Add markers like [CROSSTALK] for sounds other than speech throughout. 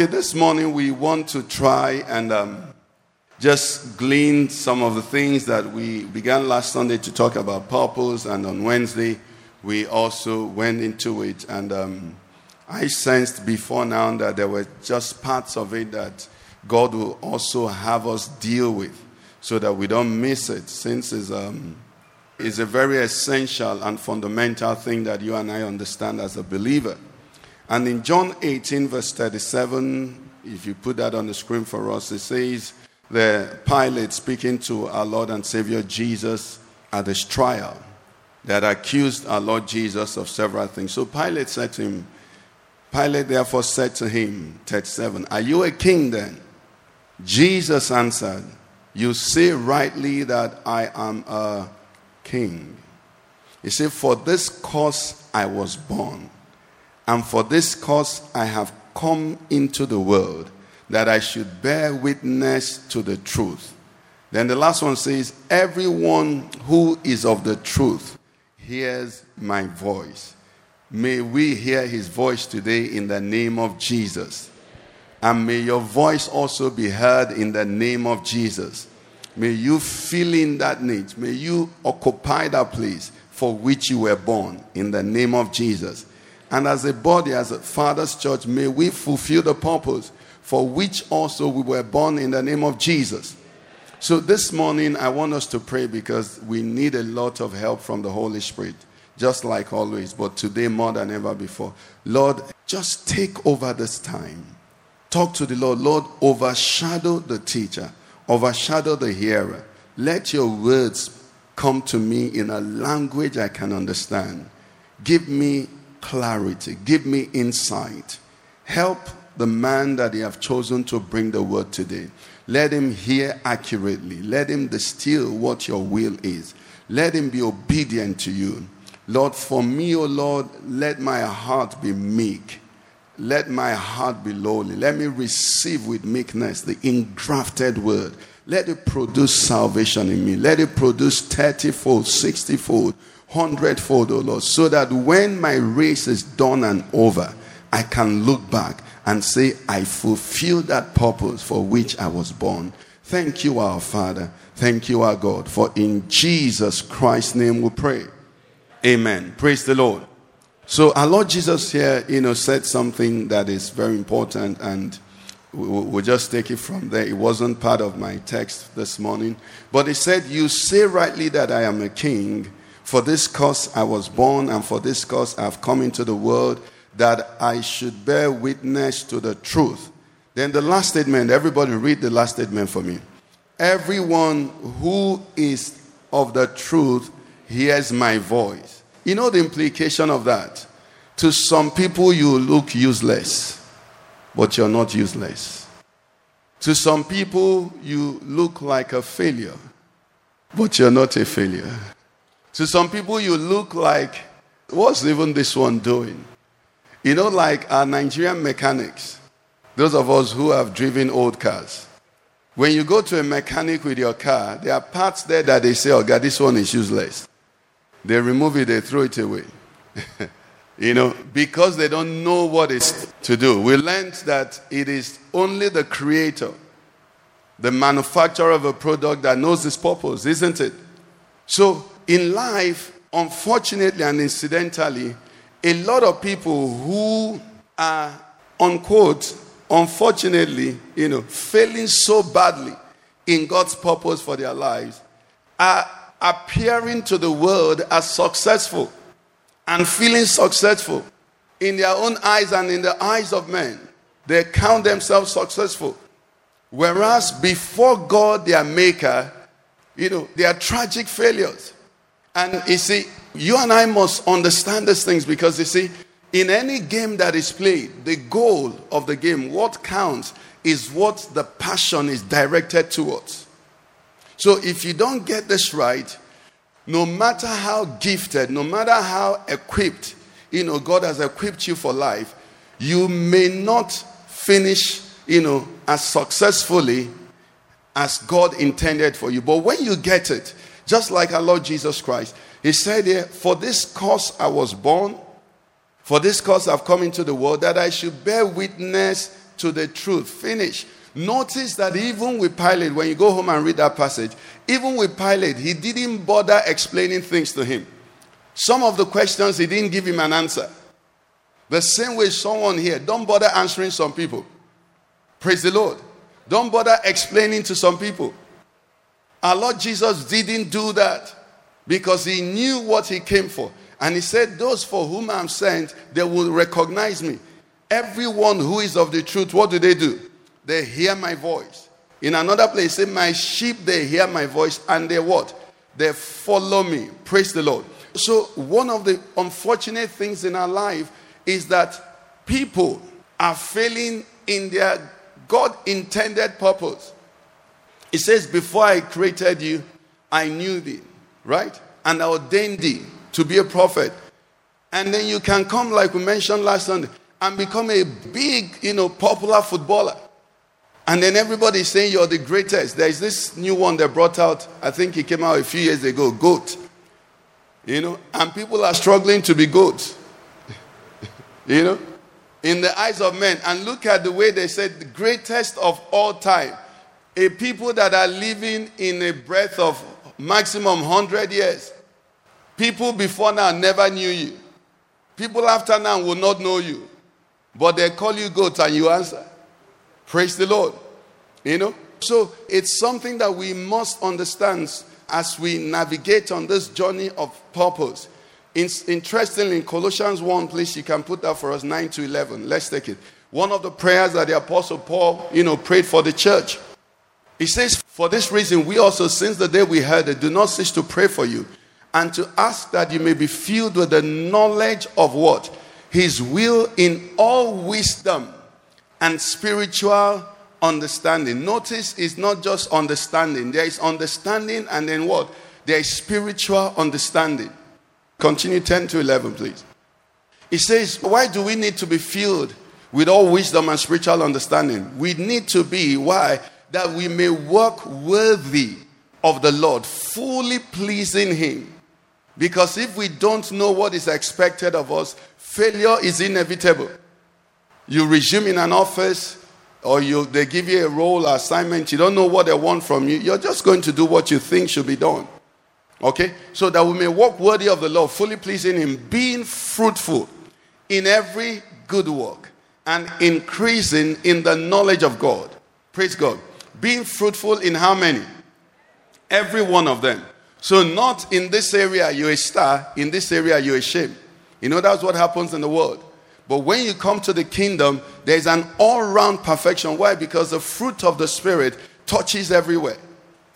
Okay, this morning we want to try and um, just glean some of the things that we began last Sunday to talk about purpose, and on Wednesday we also went into it. And um, I sensed before now that there were just parts of it that God will also have us deal with so that we don't miss it, since it's, um, it's a very essential and fundamental thing that you and I understand as a believer. And in John 18, verse 37, if you put that on the screen for us, it says, the Pilate speaking to our Lord and Savior Jesus at his trial that accused our Lord Jesus of several things. So Pilate said to him, Pilate therefore said to him, 37, Are you a king then? Jesus answered, You say rightly that I am a king. He said, For this cause I was born, and for this cause I have come into the world, that I should bear witness to the truth. Then the last one says, Everyone who is of the truth hears my voice. May we hear his voice today in the name of Jesus. And may your voice also be heard in the name of Jesus. May you fill in that need. May you occupy that place for which you were born in the name of Jesus. And as a body, as a Father's church, may we fulfill the purpose for which also we were born in the name of Jesus. So this morning, I want us to pray because we need a lot of help from the Holy Spirit, just like always, but today more than ever before. Lord, just take over this time. Talk to the Lord. Lord, overshadow the teacher, overshadow the hearer. Let your words come to me in a language I can understand. Give me clarity, give me insight. Help the man that you have chosen to bring the word today. Let him hear accurately. Let him distill what your will is. Let him be obedient to you. Lord, for me, O Lord, let my heart be meek. Let my heart be lowly. Let me receive with meekness the engrafted word. Let it produce salvation in me. Let it produce 30 fold, 60 fold, 100 fold, O Lord, so that when my race is done and over, I can look back and say, I fulfilled that purpose for which I was born. Thank you, our Father. Thank you, our God. For in Jesus Christ's name we pray. Amen. Praise the Lord. So our Lord Jesus here, you know, said something that is very important, and we- we- we'll just take it from there. It wasn't part of my text this morning, but he said, "You say rightly that I am a king. For this cause I was born, and for this cause I have come into the world, that I should bear witness to the truth." Then the last statement. Everybody, read the last statement for me. Everyone who is of the truth hears my voice. You know the implication of that? To some people, you look useless, but you're not useless. To some people, you look like a failure, but you're not a failure. To some people, you look like, what's even this one doing? You know, like our Nigerian mechanics, those of us who have driven old cars. When you go to a mechanic with your car, there are parts there that they say, oh, God, this one is useless. They remove it, they throw it away. [LAUGHS] you know, because they don't know what is to do. We learned that it is only the creator, the manufacturer of a product that knows its purpose, isn't it? So, in life, unfortunately and incidentally, a lot of people who are, unquote, unfortunately, you know, failing so badly in God's purpose for their lives are appearing to the world as successful and feeling successful in their own eyes and in the eyes of men. They count themselves successful. Whereas before God, their maker, you know, they are tragic failures. And you see, you and I must understand these things because you see, In any game that is played, the goal of the game, what counts is what the passion is directed towards. So if you don't get this right, no matter how gifted, no matter how equipped, you know, God has equipped you for life, you may not finish, you know, as successfully as God intended for you. But when you get it, just like our Lord Jesus Christ, He said here, For this cause I was born, for this cause I've come into the world, that I should bear witness to the truth. Finish. Notice that even with Pilate, when you go home and read that passage, even with Pilate, he didn't bother explaining things to him. Some of the questions, he didn't give him an answer. The same way someone here, don't bother answering some people. Praise the Lord. Don't bother explaining to some people. Our Lord Jesus didn't do that because he knew what he came for. And he said, Those for whom I'm sent, they will recognize me. Everyone who is of the truth, what do they do? They hear my voice. In another place, say, My sheep, they hear my voice, and they what? They follow me. Praise the Lord. So, one of the unfortunate things in our life is that people are failing in their God intended purpose. It says, Before I created you, I knew thee, right? And I ordained thee to be a prophet. And then you can come, like we mentioned last Sunday, and become a big, you know, popular footballer. And then everybody is saying you're the greatest. There's this new one they brought out, I think it came out a few years ago, GOAT. You know, and people are struggling to be goats. [LAUGHS] you know, in the eyes of men. And look at the way they said the greatest of all time. A people that are living in a breadth of maximum 100 years. People before now never knew you. People after now will not know you. But they call you goat and you answer. Praise the Lord. You know? So it's something that we must understand as we navigate on this journey of purpose. In, interestingly, in Colossians 1, please, you can put that for us 9 to 11. Let's take it. One of the prayers that the Apostle Paul, you know, prayed for the church. He says, For this reason, we also, since the day we heard it, do not cease to pray for you and to ask that you may be filled with the knowledge of what? His will in all wisdom and spiritual understanding. Notice it's not just understanding, there is understanding, and then what? There is spiritual understanding. Continue 10 to 11, please. It says, Why do we need to be filled with all wisdom and spiritual understanding? We need to be, why? That we may work worthy of the Lord, fully pleasing Him. Because if we don't know what is expected of us, failure is inevitable. You resume in an office, or you, they give you a role assignment, you don't know what they want from you, you're just going to do what you think should be done. Okay? So that we may walk worthy of the Lord, fully pleasing Him, being fruitful in every good work and increasing in the knowledge of God. Praise God. Being fruitful in how many? Every one of them. So, not in this area you're a star, in this area you're a shame. You know, that's what happens in the world. But when you come to the kingdom, there's an all round perfection. Why? Because the fruit of the Spirit touches everywhere.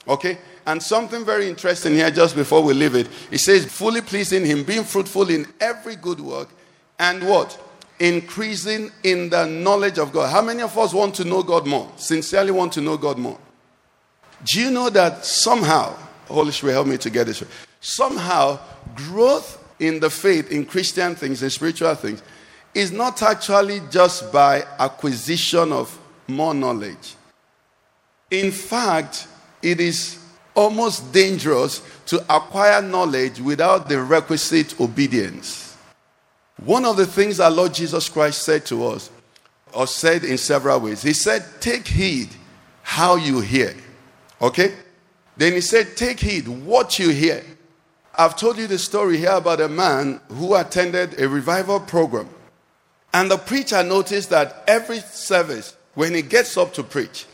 Okay? And something very interesting here, just before we leave it, it says, fully pleasing Him, being fruitful in every good work, and what? Increasing in the knowledge of God. How many of us want to know God more? Sincerely want to know God more? Do you know that somehow, Holy Spirit, help me to get this right. Somehow, growth in the faith, in Christian things, in spiritual things, is not actually just by acquisition of more knowledge. In fact, it is almost dangerous to acquire knowledge without the requisite obedience. One of the things our Lord Jesus Christ said to us, or said in several ways, He said, Take heed how you hear. Okay? Then He said, Take heed what you hear. I've told you the story here about a man who attended a revival program. And the preacher noticed that every service, when he gets up to preach,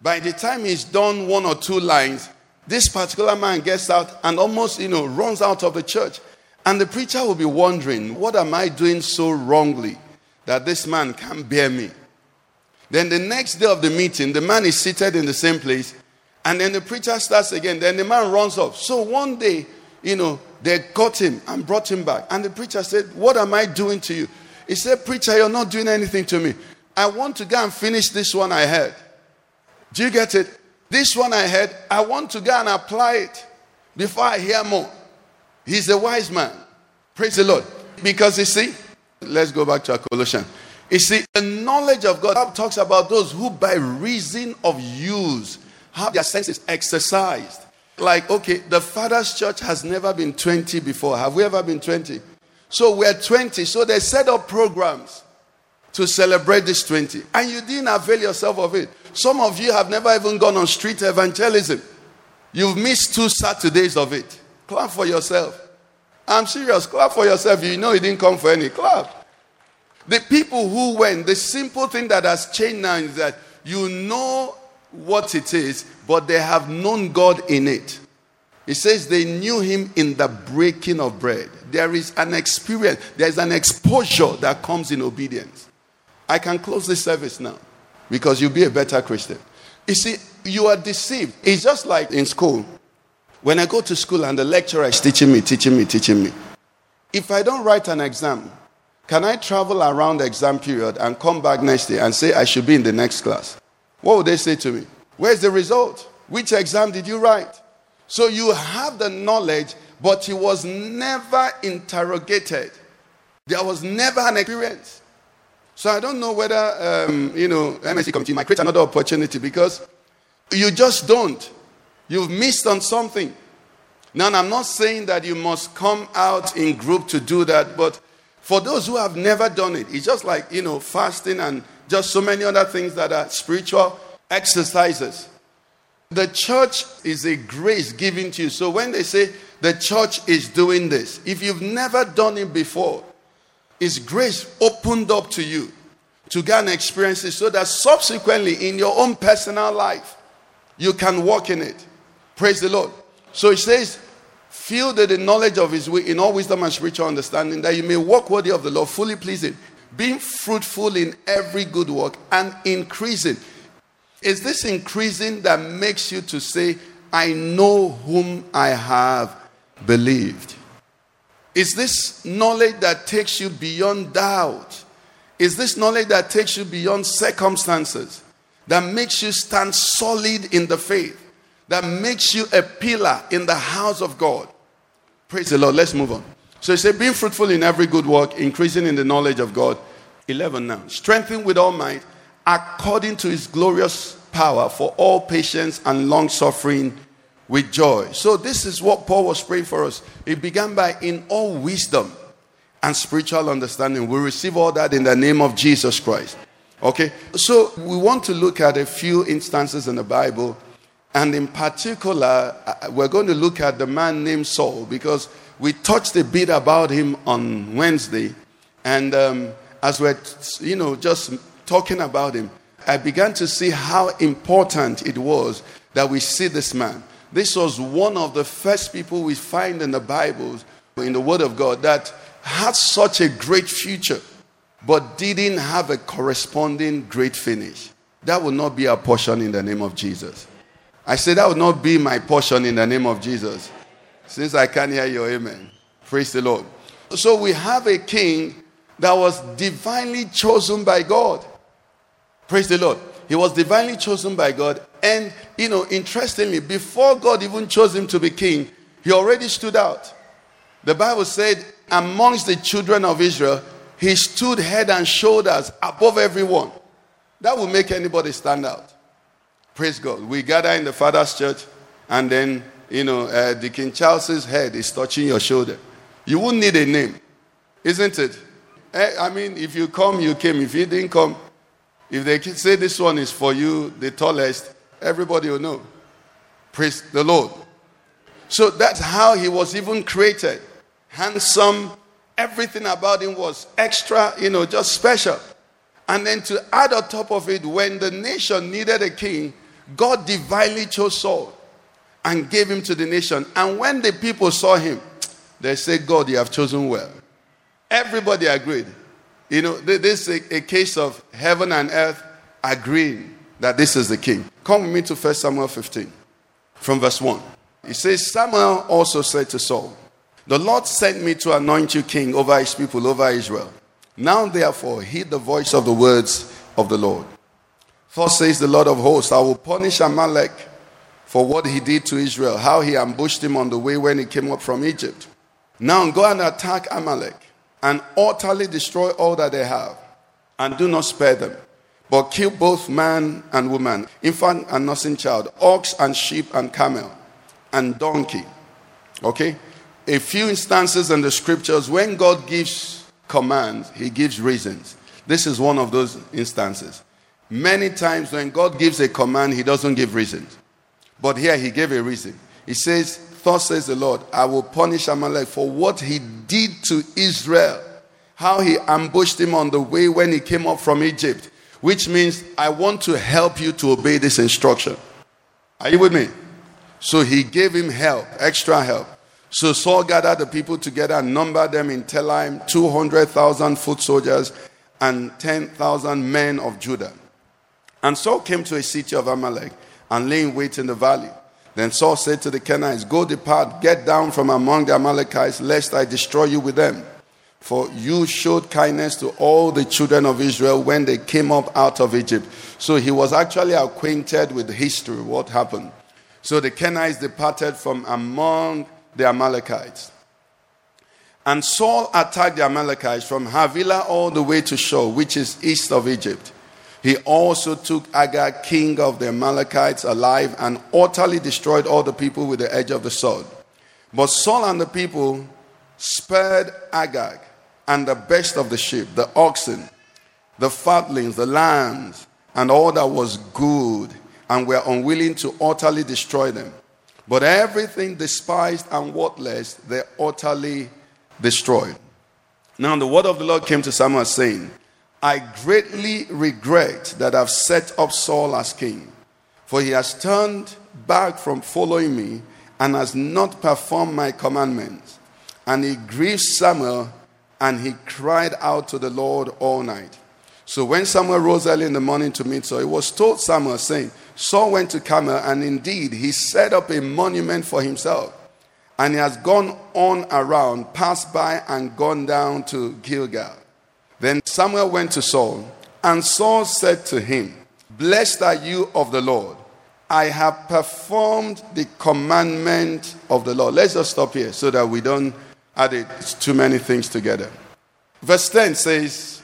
by the time he's done one or two lines, this particular man gets out and almost, you know, runs out of the church. And the preacher will be wondering, what am I doing so wrongly that this man can't bear me? Then the next day of the meeting, the man is seated in the same place. And then the preacher starts again. Then the man runs off. So one day, you know, they got him and brought him back. And the preacher said, What am I doing to you? He said, Preacher, you're not doing anything to me. I want to go and finish this one I heard. Do you get it? This one I heard, I want to go and apply it before I hear more. He's a wise man. Praise the Lord. Because you see, let's go back to our Colossians. You see, the knowledge of God talks about those who, by reason of use, have their senses exercised. Like, okay, the Father's church has never been 20 before. Have we ever been 20? So we're 20. So they set up programs to celebrate this 20. And you didn't avail yourself of it. Some of you have never even gone on street evangelism. You've missed two Saturdays of it. Clap for yourself. I'm serious. Clap for yourself. You know you didn't come for any clap. The people who went, the simple thing that has changed now is that you know what it is, but they have known God in it. It says they knew him in the breaking of bread. There is an experience, there is an exposure that comes in obedience. I can close this service now because you'll be a better Christian. You see, you are deceived. It's just like in school. When I go to school and the lecturer is teaching me, teaching me, teaching me. If I don't write an exam, can I travel around the exam period and come back next day and say I should be in the next class? What would they say to me? Where's the result? Which exam did you write? So you have the knowledge, but he was never interrogated. There was never an experience. So I don't know whether, um, you know, MSC committee might create another opportunity because you just don't. You've missed on something. Now, I'm not saying that you must come out in group to do that, but for those who have never done it, it's just like, you know, fasting and just so many other things that are spiritual exercises. The church is a grace given to you. So when they say the church is doing this, if you've never done it before, it's grace opened up to you to gain experiences so that subsequently in your own personal life, you can walk in it. Praise the Lord. So it says, with the knowledge of his way in all wisdom and spiritual understanding, that you may walk worthy of the Lord, fully pleasing, being fruitful in every good work and increasing. Is this increasing that makes you to say, I know whom I have believed? Is this knowledge that takes you beyond doubt? Is this knowledge that takes you beyond circumstances? That makes you stand solid in the faith? That makes you a pillar in the house of God? Praise the Lord. Let's move on. So he said, being fruitful in every good work, increasing in the knowledge of God. 11 now. Strengthened with all might, according to his glorious power, for all patience and long suffering with joy. So this is what Paul was praying for us. It began by, in all wisdom and spiritual understanding, we receive all that in the name of Jesus Christ. Okay? So we want to look at a few instances in the Bible. And in particular, uh, we're going to look at the man named Saul because we touched a bit about him on Wednesday. And um, as we're, you know, just talking about him, I began to see how important it was that we see this man. This was one of the first people we find in the Bible, in the Word of God, that had such a great future, but didn't have a corresponding great finish. That will not be our portion in the name of Jesus. I say that would not be my portion in the name of Jesus. Since I can't hear your amen. Praise the Lord. So we have a king that was divinely chosen by God. Praise the Lord. He was divinely chosen by God. And, you know, interestingly, before God even chose him to be king, he already stood out. The Bible said, amongst the children of Israel, he stood head and shoulders above everyone. That will make anybody stand out. Praise God. We gather in the Father's church, and then, you know, uh, the King Charles's head is touching your shoulder. You wouldn't need a name, isn't it? Eh, I mean, if you come, you came. If you didn't come, if they say this one is for you, the tallest, everybody will know. Praise the Lord. So that's how he was even created. Handsome, everything about him was extra, you know, just special. And then to add on top of it, when the nation needed a king, God divinely chose Saul and gave him to the nation. And when the people saw him, they said, God, you have chosen well. Everybody agreed. You know, this is a, case of heaven and earth agreeing that this is the king. Come with me to 1 Samuel 15 from verse 1. It says, Samuel also said to Saul, The Lord sent me to anoint you king over his people, over Israel. Now, therefore, heed the voice of the words of the Lord. Thus says the Lord of hosts, I will punish Amalek for what he did to Israel, how he ambushed him on the way when he came up from Egypt. Now go and attack Amalek and utterly destroy all that they have, and do not spare them, but kill both man and woman, infant and nursing child, ox and sheep and camel, and donkey. Okay? A few instances in the scriptures when God gives commands, he gives reasons. This is one of those instances. Many times when God gives a command, he doesn't give reasons. But here he gave a reason. He says, Thus says the Lord, I will punish Amalek for what he did to Israel, how he ambushed him on the way when he came up from Egypt, which means I want to help you to obey this instruction. Are you with me? So he gave him help, extra help. So Saul gathered the people together and numbered them in Telaim 200,000 foot soldiers and 10,000 men of Judah. And Saul came to a city of Amalek and lay in wait in the valley. Then Saul said to the Kenites, Go depart, get down from among the Amalekites, lest I destroy you with them. For you showed kindness to all the children of Israel when they came up out of Egypt. So he was actually acquainted with history, what happened. So the Kenites departed from among the Amalekites. And Saul attacked the Amalekites from Havilah all the way to Shur, which is east of Egypt. He also took Agag, king of the Amalekites, alive and utterly destroyed all the people with the edge of the sword. But Saul and the people spared Agag and the best of the sheep, the oxen, the fatlings, the lambs, and all that was good, and were unwilling to utterly destroy them. But everything despised and worthless, they utterly destroyed. Now the word of the Lord came to Samuel saying, I greatly regret that I've set up Saul as king, for he has turned back from following me and has not performed my commandments. And he grieved Samuel, and he cried out to the Lord all night. So when Samuel rose early in the morning to meet Saul, it was told Samuel, saying, Saul went to Carmel, and indeed he set up a monument for himself. And he has gone on around, passed by, and gone down to Gilgal. Then Samuel went to Saul, and Saul said to him, Blessed are you of the Lord. I have performed the commandment of the Lord. Let's just stop here so that we don't add it, too many things together. Verse 10 says,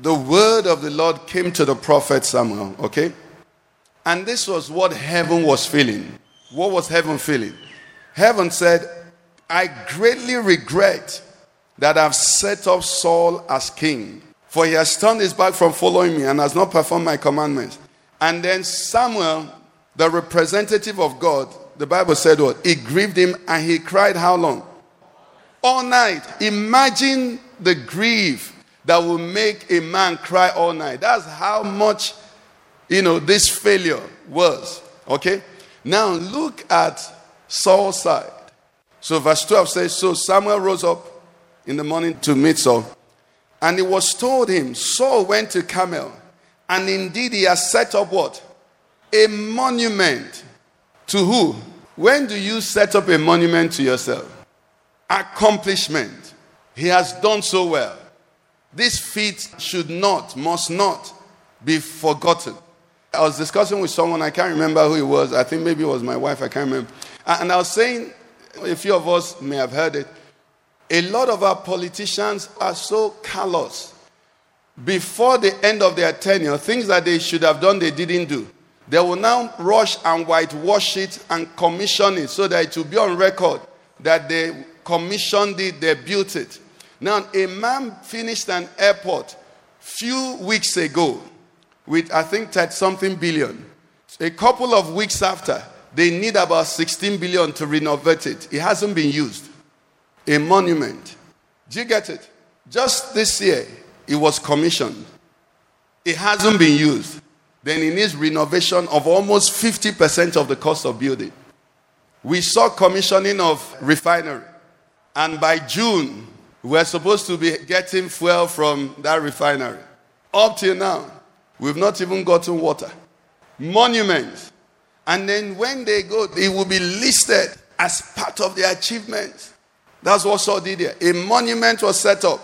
The word of the Lord came to the prophet Samuel, okay? And this was what heaven was feeling. What was heaven feeling? Heaven said, I greatly regret that I've set up Saul as king, for he has turned his back from following me and has not performed my commandments. And then Samuel, the representative of God, the Bible said what? It grieved him and he cried how long? All night. Imagine the grief that will make a man cry all night. That's how much, you know, this failure was. Okay? Now look at Saul's side. So verse 12 says, So Samuel rose up in the morning to meet Saul. And it was told him, Saul went to Carmel, and indeed he has set up what? A monument. To who? When do you set up a monument to yourself? Accomplishment. He has done so well. This feat should not, must not be forgotten. I was discussing with someone, I can't remember who it was. I think maybe it was my wife, I can't remember. And I was saying, a few of us may have heard it. A lot of our politicians are so callous. Before the end of their tenure, things that they should have done, they didn't do. They will now rush and whitewash it and commission it so that it will be on record that they commissioned it, they built it. Now, a man finished an airport few weeks ago with, I think, something billion. A couple of weeks after, they need about 16 billion to renovate it. It hasn't been used a monument. Do you get it? Just this year, it was commissioned. It hasn't been used. Then it needs renovation of almost 50% of the cost of building. We saw commissioning of refinery. And by June, we're supposed to be getting fuel from that refinery. Up till now, we've not even gotten water. Monuments. And then when they go, it will be listed as part of the achievements. That's what Saul did here. A monument was set up.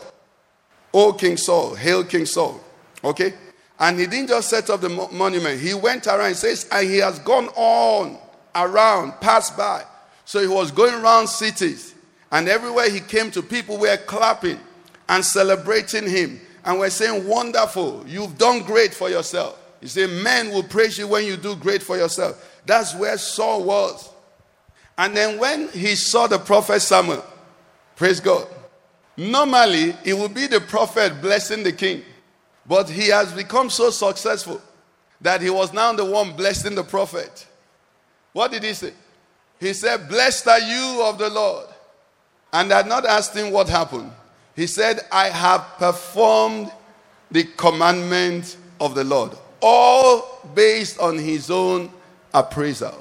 Oh, King Saul, hail King Saul. Okay? And he didn't just set up the mo- monument, he went around and says, and he has gone on, around, passed by. So he was going around cities, and everywhere he came to, people were clapping and celebrating him and were saying, Wonderful, you've done great for yourself. He said, Men will praise you when you do great for yourself. That's where Saul was. And then when he saw the prophet Samuel, praise God, normally it would be the prophet blessing the king. But he has become so successful that he was now the one blessing the prophet. What did he say? He said, Blessed are you of the Lord. And I had not asked him what happened. He said, I have performed the commandment of the Lord, all based on his own appraisal.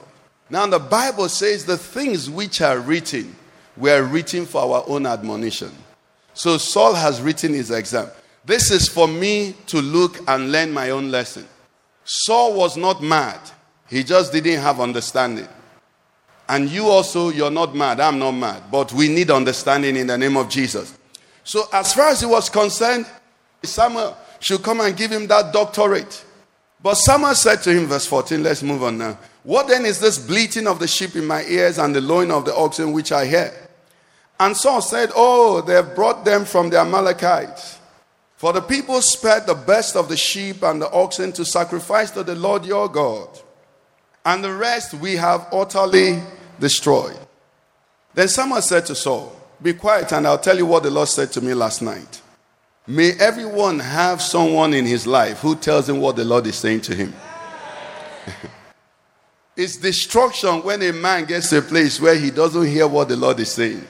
Now, the Bible says the things which are written were written for our own admonition. So, Saul has written his exam. This is for me to look and learn my own lesson. Saul was not mad, he just didn't have understanding. And you also, you're not mad. I'm not mad. But we need understanding in the name of Jesus. So, as far as he was concerned, Samuel should come and give him that doctorate. But Samuel said to him, verse 14, let's move on now. What then is this bleating of the sheep in my ears and the lowing of the oxen which I hear? And Saul said, Oh, they have brought them from the Amalekites. For the people spared the best of the sheep and the oxen to sacrifice to the Lord your God. And the rest we have utterly destroyed. Then Samuel said to Saul, Be quiet, and I'll tell you what the Lord said to me last night. May everyone have someone in his life who tells him what the Lord is saying to him. [LAUGHS] it's destruction when a man gets to a place where he doesn't hear what the Lord is saying.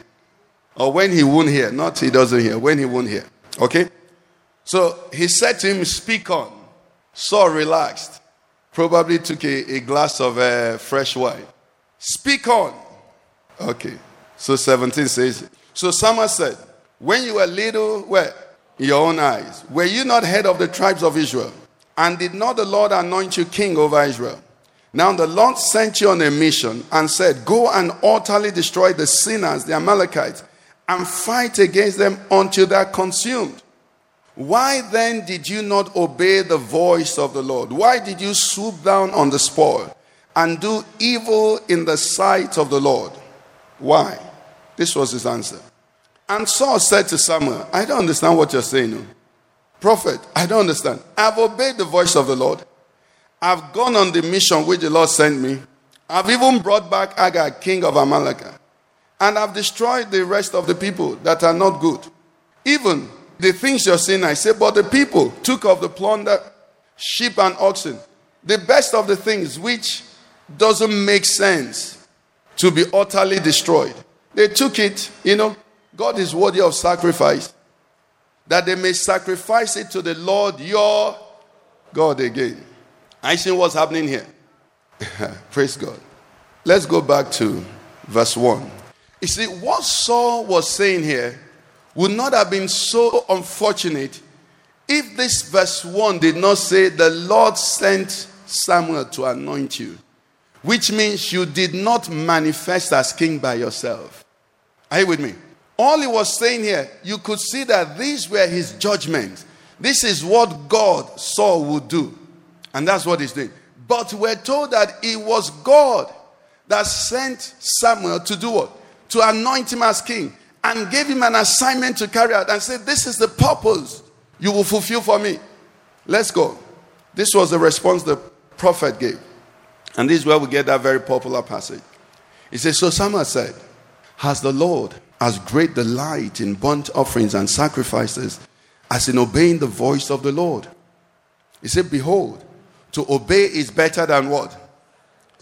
Or when he won't hear. Not he doesn't hear, when he won't hear. Okay? So he said to him, Speak on. Saul relaxed. Probably took a, a glass of uh, fresh wine. Speak on. Okay. So 17 says, So Samuel said, When you were little, where? In your own eyes. Were you not head of the tribes of Israel? And did not the Lord anoint you king over Israel? Now the Lord sent you on a mission and said, Go and utterly destroy the sinners, the Amalekites, and fight against them until they are consumed. Why then did you not obey the voice of the Lord? Why did you swoop down on the spoil and do evil in the sight of the Lord? Why? This was his answer. And Saul said to Samuel, I don't understand what you're saying. Oh. Prophet, I don't understand. I've obeyed the voice of the Lord. I've gone on the mission which the Lord sent me. I've even brought back Agag, king of Amalek. And I've destroyed the rest of the people that are not good. Even the things you're saying, I say, but the people took of the plunder, sheep and oxen, the best of the things which doesn't make sense to be utterly destroyed. They took it, you know, God is worthy of sacrifice, that they may sacrifice it to the Lord your God again. I see what's happening here. [LAUGHS] Praise God. Let's go back to verse 1. You see, what Saul was saying here would not have been so unfortunate if this verse 1 did not say, The Lord sent Samuel to anoint you, which means you did not manifest as king by yourself. Are you with me? All he was saying here, you could see that these were his judgments. This is what God saw would do. And that's what he's doing. But we're told that it was God that sent Samuel to do what? To anoint him as king and gave him an assignment to carry out and said, This is the purpose you will fulfill for me. Let's go. This was the response the prophet gave. And this is where we get that very popular passage. He says, So Samuel said, Has the Lord as great delight in burnt offerings and sacrifices as in obeying the voice of the Lord? He said, Behold, to obey is better than what?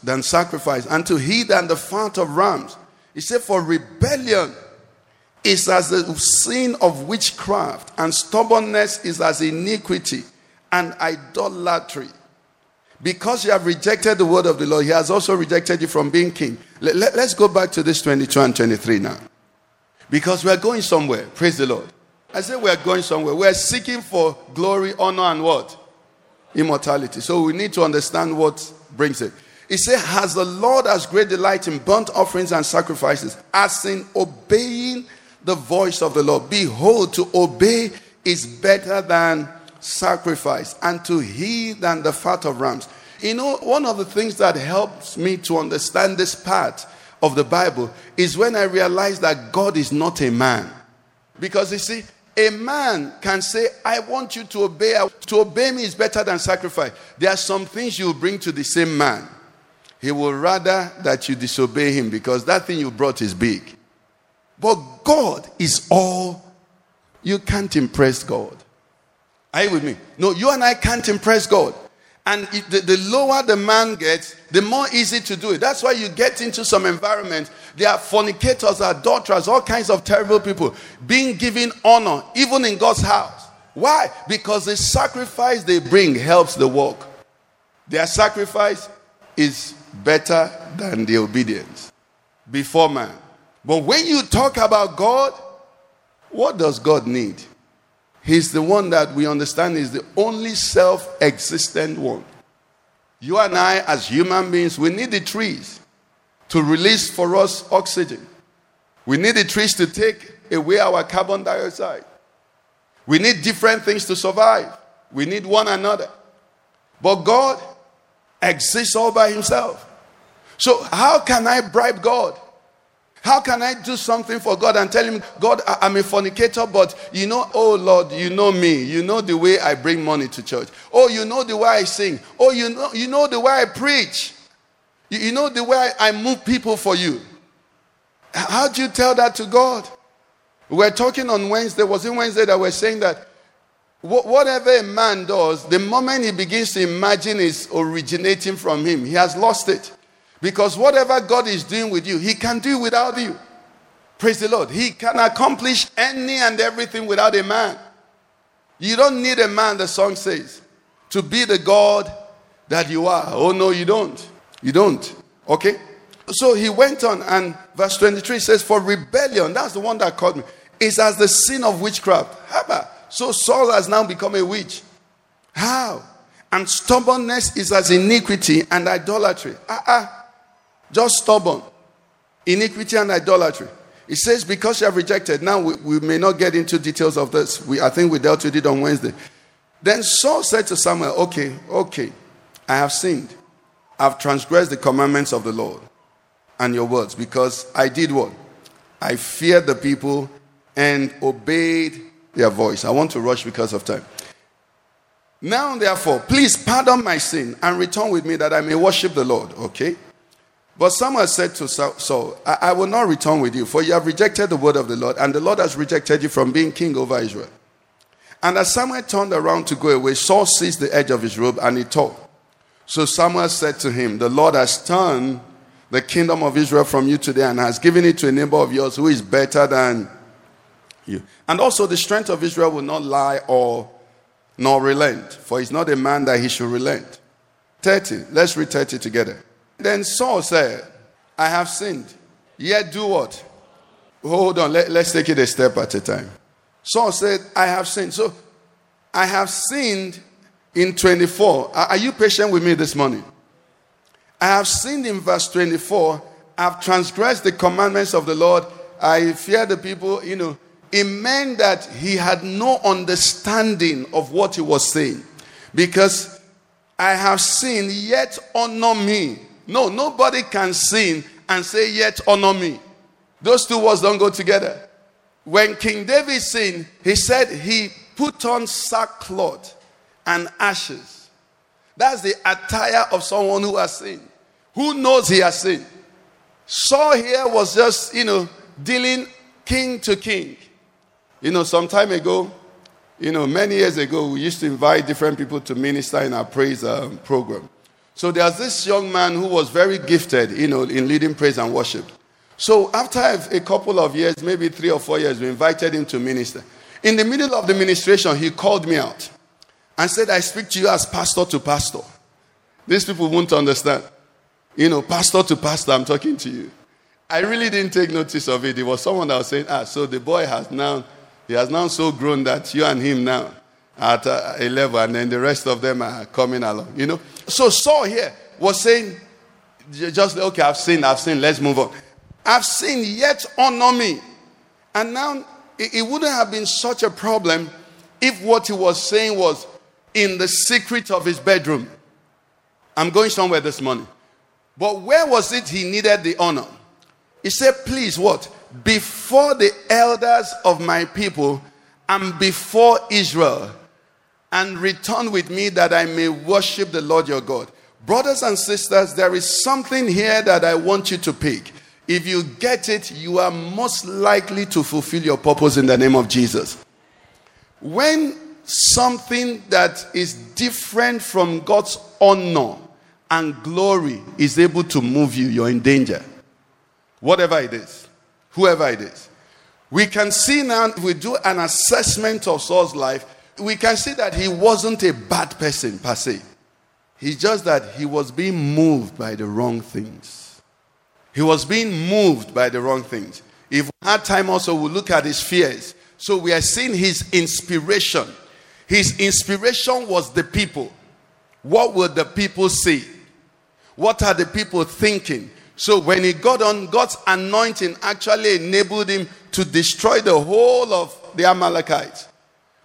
Than sacrifice, and to heed than the fat of rams. He said, For rebellion is as the sin of witchcraft, and stubbornness is as iniquity and idolatry. Because you have rejected the word of the Lord, he has also rejected you from being king. Let, us go back to this 22 and 23 now. Because we are going somewhere. Praise the Lord. I say we are going somewhere. We are seeking for glory, honor, and what? Immortality. So we need to understand what brings it. He said, Has the Lord as great delight in burnt offerings and sacrifices, as in obeying the voice of the Lord? Behold, to obey is better than sacrifice, and to heed than the fat of rams. You know, one of the things that helps me to understand this part of the Bible is when I realize that God is not a man. Because you see, a man can say, I want you to obey. To obey me is better than sacrifice. There are some things you bring to the same man. He will rather that you disobey him because that thing you brought is big. But God is all. You can't impress God. Are you with me? No, you and I can't impress God. And the, the lower the man gets, the more easy to do it. That's why you get into some environments. There are fornicators, adulterers, all kinds of terrible people being given honor, even in God's house. Why? Because the sacrifice they bring helps the work. Their sacrifice is better than the obedience before man. But when you talk about God, what does God need? He's the one that we understand is the only self existent one. You and I, as human beings, we need the trees to release for us oxygen. We need the trees to take away our carbon dioxide. We need different things to survive. We need one another. But God exists all by himself. So, how can I bribe God? How can I do something for God and tell him, God, I- I'm a fornicator, but you know, oh Lord, you know me. You know the way I bring money to church. Oh, you know the way I sing. Oh, you know, you know the way I preach. You, you know the way I, I move people for you. How do you tell that to God? We're talking on Wednesday. Was it Wednesday that we're saying that whatever a man does, the moment he begins to imagine is originating from him, he has lost it. Because whatever God is doing with you, He can do without you. Praise the Lord. He can accomplish any and everything without a man. You don't need a man, the song says, to be the God that you are. Oh, no, you don't. You don't. Okay? So he went on, and verse 23 says, For rebellion, that's the one that caught me, is as the sin of witchcraft. About? So Saul has now become a witch. How? And stubbornness is as iniquity and idolatry. Ah, ah. Just stubborn. Iniquity and idolatry. It says, because you have rejected. Now, we, we may not get into details of this. We, I think we dealt with it on Wednesday. Then Saul said to Samuel, Okay, okay, I have sinned. I've transgressed the commandments of the Lord and your words because I did what? I feared the people and obeyed their voice. I want to rush because of time. Now, therefore, please pardon my sin and return with me that I may worship the Lord. Okay? But Samuel said to Saul, I, I will not return with you, for you have rejected the word of the Lord, and the Lord has rejected you from being king over Israel. And as Samuel turned around to go away, Saul seized the edge of his robe and he tore. So Samuel said to him, The Lord has turned the kingdom of Israel from you today and has given it to a neighbor of yours who is better than you. And also, the strength of Israel will not lie or nor relent, for he's not a man that he should relent. 30. Let's read 30 together. Then Saul said, I have sinned. Yet do what? Hold on, let, let's take it a step at a time. Saul said, I have sinned. So I have sinned in 24. Are, are you patient with me this morning? I have sinned in verse 24. I've transgressed the commandments of the Lord. I fear the people. You know, it meant that he had no understanding of what he was saying. Because I have sinned, yet honor me. No, nobody can sin and say, yet honor me. Those two words don't go together. When King David sinned, he said he put on sackcloth and ashes. That's the attire of someone who has sinned. Who knows he has sinned? Saul here was just, you know, dealing king to king. You know, some time ago, you know, many years ago, we used to invite different people to minister in our praise um, program. So there's this young man who was very gifted, you know, in leading praise and worship. So after a couple of years, maybe three or four years, we invited him to minister. In the middle of the ministration, he called me out and said, I speak to you as pastor to pastor. These people won't understand. You know, pastor to pastor, I'm talking to you. I really didn't take notice of it. It was someone that was saying, ah, so the boy has now, he has now so grown that you and him now at uh, a level, and then the rest of them are coming along, you know. So Saul here was saying, just, okay, I've seen, I've seen, let's move on. I've seen, yet honor me. And now, it, it wouldn't have been such a problem if what he was saying was in the secret of his bedroom. I'm going somewhere this morning. But where was it he needed the honor? He said, Please, what? Before the elders of my people and before Israel, and return with me that I may worship the Lord your God. Brothers and sisters, there is something here that I want you to pick. If you get it, you are most likely to fulfill your purpose in the name of Jesus. When something that is different from God's honor and glory is able to move you, you're in danger. Whatever it is, whoever it is. We can see now, if we do an assessment of Saul's life, we can see that he wasn't a bad person per se. He's just that he was being moved by the wrong things. He was being moved by the wrong things. If we had time also, we'll look at his fears. So we are seeing his inspiration. His inspiration was the people. What would the people say? What are the people thinking? So when he got on, God's anointing actually enabled him to destroy the whole of the Amalekites.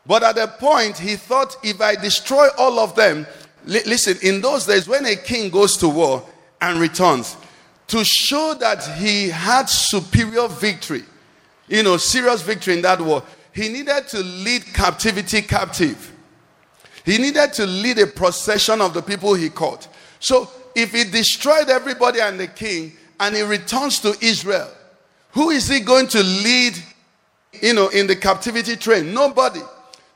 But at the point, he thought, if I destroy all of them, li- listen, in those days, when a king goes to war and returns, to show that he had superior victory, you know, serious victory in that war, he needed to lead captivity captive. He needed to lead a procession of the people he caught. So if he destroyed everybody and the king and he returns to Israel, who is he going to lead, you know, in the captivity train? Nobody.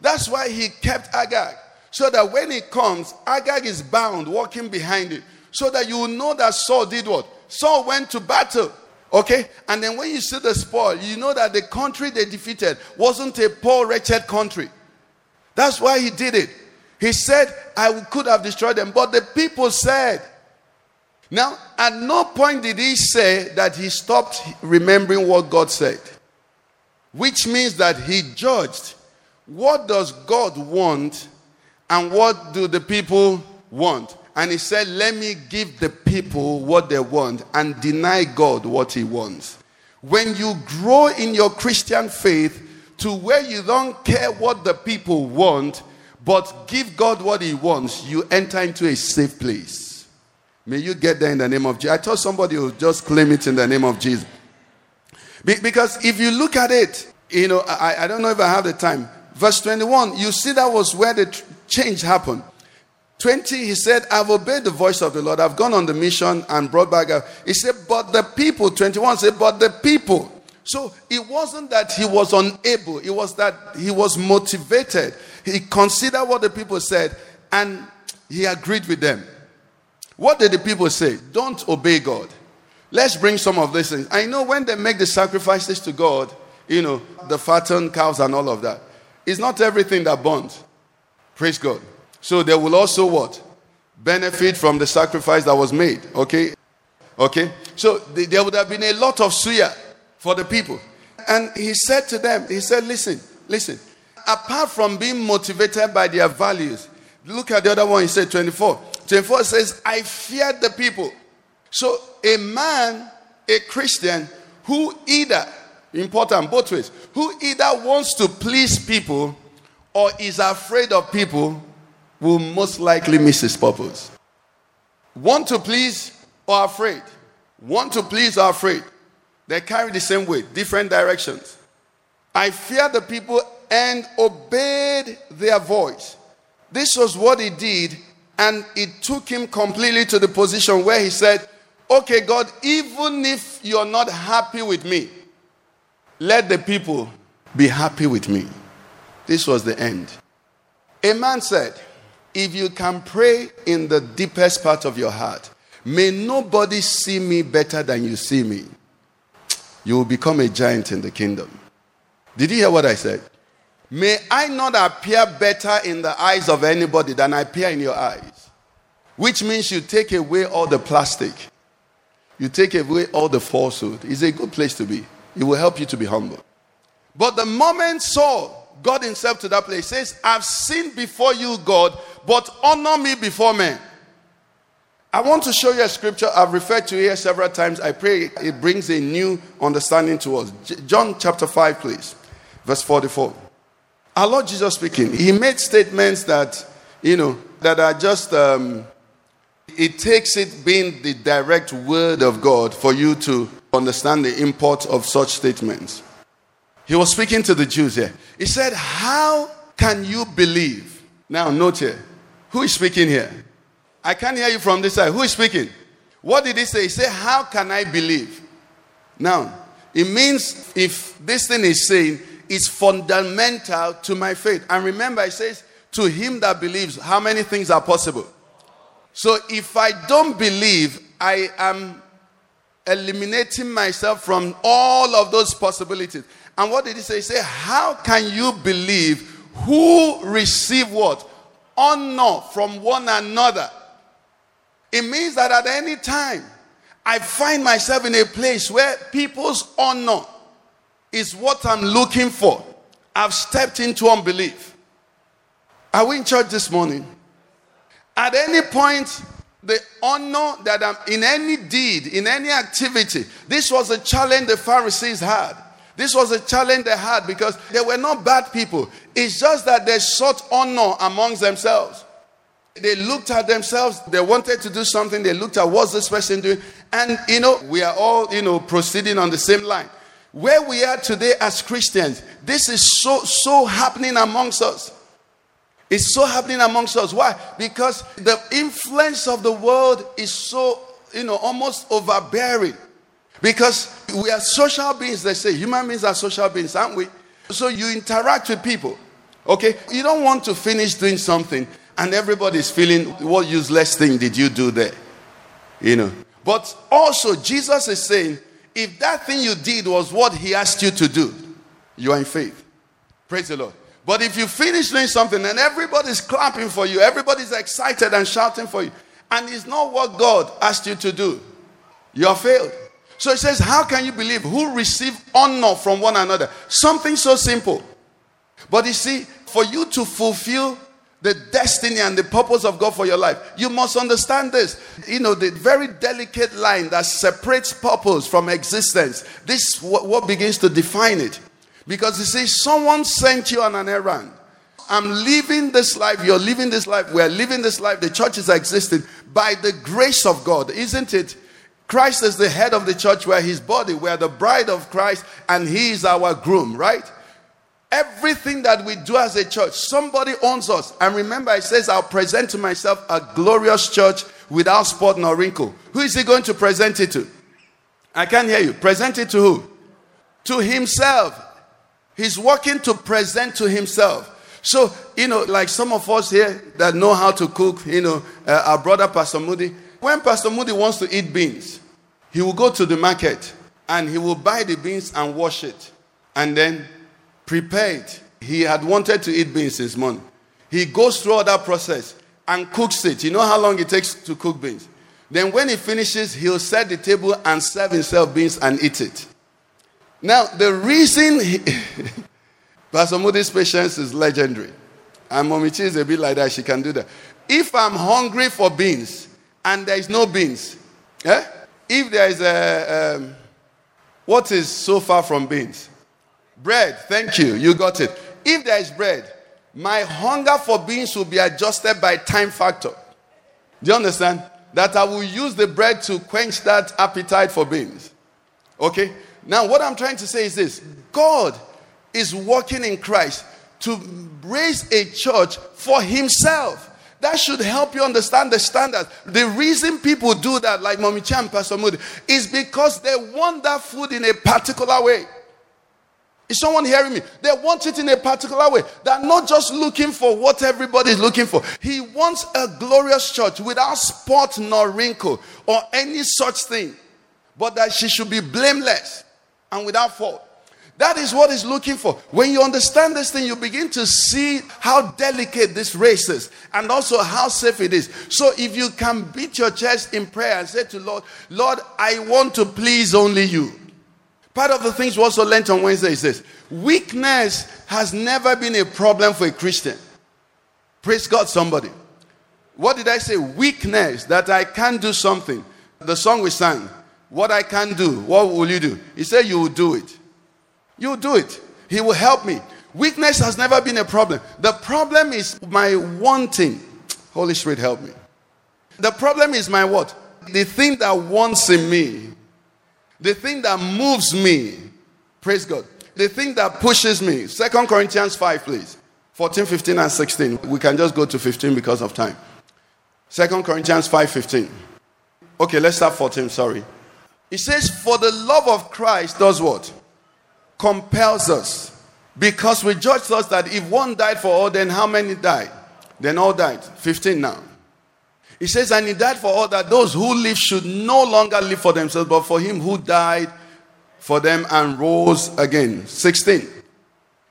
That's why he kept Agag. So that when he comes, Agag is bound, walking behind it. So that you know that Saul did what? Saul went to battle. Okay? And then when you see the spoil, you know that the country they defeated wasn't a poor, wretched country. That's why he did it. He said, I could have destroyed them. But the people said, now, at no point did he say that he stopped remembering what God said, which means that he judged what does God want and what do the people want? And he said, Let me give the people what they want and deny God what he wants. When you grow in your Christian faith to where you don't care what the people want, but give God what he wants, you enter into a safe place. May you get there in the name of Jesus. I told somebody who just claim it in the name of Jesus. Be- because if you look at it, you know, I, I don't know if I have the time. Verse 21, you see that was where the change happened. 20, he said, I've obeyed the voice of the Lord. I've gone on the mission and brought back. A, he said, but the people, 21 said, but the people. So it wasn't that he was unable, it was that he was motivated. He considered what the people said and he agreed with them. What did the people say? Don't obey God. Let's bring some of these things. I know when they make the sacrifices to God, you know, the fattened cows and all of that, it's not everything that burns. Praise God. So they will also what? Benefit from the sacrifice that was made. Okay? Okay? So there would have been a lot of suya for the people. And he said to them, he said, listen, listen. Apart from being motivated by their values, look at the other one, he said 24. 24 says, I feared the people. So a man, a Christian, who either, important both ways, who either wants to please people or is afraid of people will most likely miss his purpose. Want to please or afraid? Want to please or afraid? They carry the same weight, different directions. I fear the people and obeyed their voice. This was what he did, and it took him completely to the position where he said, Okay, God, even if you're not happy with me, let the people be happy with me. This was the end. A man said, If you can pray in the deepest part of your heart, may nobody see me better than you see me, you will become a giant in the kingdom. Did you hear what I said? May I not appear better in the eyes of anybody than I appear in your eyes. Which means you take away all the plastic, you take away all the falsehood. It's a good place to be. It will help you to be humble. But the moment Saul got himself to that place, says, I've sinned before you, God, but honor me before men. I want to show you a scripture I've referred to here several times. I pray it brings a new understanding to us. John chapter 5, please, verse 44. Our Lord Jesus speaking, he made statements that, you know, that are just, um, it takes it being the direct word of God for you to understand the import of such statements. He was speaking to the Jews here. He said, How can you believe? Now, note here. Who is speaking here? I can't hear you from this side. Who is speaking? What did he say? He said, How can I believe? Now, it means if this thing is saying is fundamental to my faith. And remember, it says, To him that believes, how many things are possible? So if I don't believe, I am eliminating myself from all of those possibilities. And what did he say? He said, How can you believe who receive what? Honor from one another. It means that at any time I find myself in a place where people's honor is what I'm looking for. I've stepped into unbelief. Are we in church this morning? At any point, the honor that I'm in any deed, in any activity, this was a challenge the Pharisees had. This was a challenge they had because they were not bad people. It's just that they sought honor amongst themselves. They looked at themselves, they wanted to do something, they looked at what's this person doing, and you know, we are all, you know, proceeding on the same line. Where we are today as Christians, this is so so happening amongst us. It's so happening amongst us. Why? Because the influence of the world is so, you know, almost overbearing. Because we are social beings, they say. Human beings are social beings, aren't we? So you interact with people. Okay? You don't want to finish doing something and everybody's feeling, what useless thing did you do there? You know. But also, Jesus is saying, if that thing you did was what he asked you to do, you are in faith. Praise the Lord. But if you finish doing something and everybody's clapping for you, everybody's excited and shouting for you, and it's not what God asked you to do, you are failed. So it says, How can you believe who receive honor from one another? Something so simple. But you see, for you to fulfill the destiny and the purpose of God for your life, you must understand this. You know, the very delicate line that separates purpose from existence. This what begins to define it. Because he says, someone sent you on an errand. I'm living this life, you're living this life, we're living this life, the church is existing by the grace of God, isn't it? Christ is the head of the church, we're his body, we're the bride of Christ, and he is our groom, right? Everything that we do as a church, somebody owns us. And remember, it says, I'll present to myself a glorious church without spot nor wrinkle. Who is he going to present it to? I can't hear you. Present it to who? To himself. He's working to present to himself. So, you know, like some of us here that know how to cook, you know, uh, our brother Pastor Moody, when Pastor Moody wants to eat beans, he will go to the market and he will buy the beans and wash it and then prepare it. He had wanted to eat beans this morning. He goes through all that process and cooks it. You know how long it takes to cook beans? Then, when he finishes, he'll set the table and serve himself beans and eat it. Now, the reason he, [LAUGHS] Pastor Moody's patience is legendary. And Mommy Chi is a bit like that. She can do that. If I'm hungry for beans and there is no beans, eh? if there is a, um, what is so far from beans? Bread. Thank you. You got it. If there is bread, my hunger for beans will be adjusted by time factor. Do you understand? That I will use the bread to quench that appetite for beans. Okay? Now, what I'm trying to say is this God is working in Christ to raise a church for Himself. That should help you understand the standards. The reason people do that, like Mommy Chan, Pastor Moody, is because they want that food in a particular way. Is someone hearing me? They want it in a particular way. They're not just looking for what everybody is looking for. He wants a glorious church without spot nor wrinkle or any such thing, but that she should be blameless and without fault. That is what he's looking for. When you understand this thing, you begin to see how delicate this race is and also how safe it is. So if you can beat your chest in prayer and say to Lord, Lord, I want to please only you. Part of the things we also learned on Wednesday is this weakness has never been a problem for a Christian. Praise God, somebody. What did I say? Weakness, that I can't do something. The song we sang, What I can do, what will you do? He said, You will do it. You will do it. He will help me. Weakness has never been a problem. The problem is my wanting. Holy Spirit, help me. The problem is my what? The thing that wants in me, the thing that moves me. Praise God. The thing that pushes me. Second Corinthians 5, please. 14, 15, and 16. We can just go to 15 because of time. Second Corinthians 5, 15. Okay, let's start 14, sorry. It says, For the love of Christ does what? Compels us. Because we judged us that if one died for all, then how many died? Then all died. 15 now. He says, And he died for all that those who live should no longer live for themselves, but for him who died for them and rose again. 16.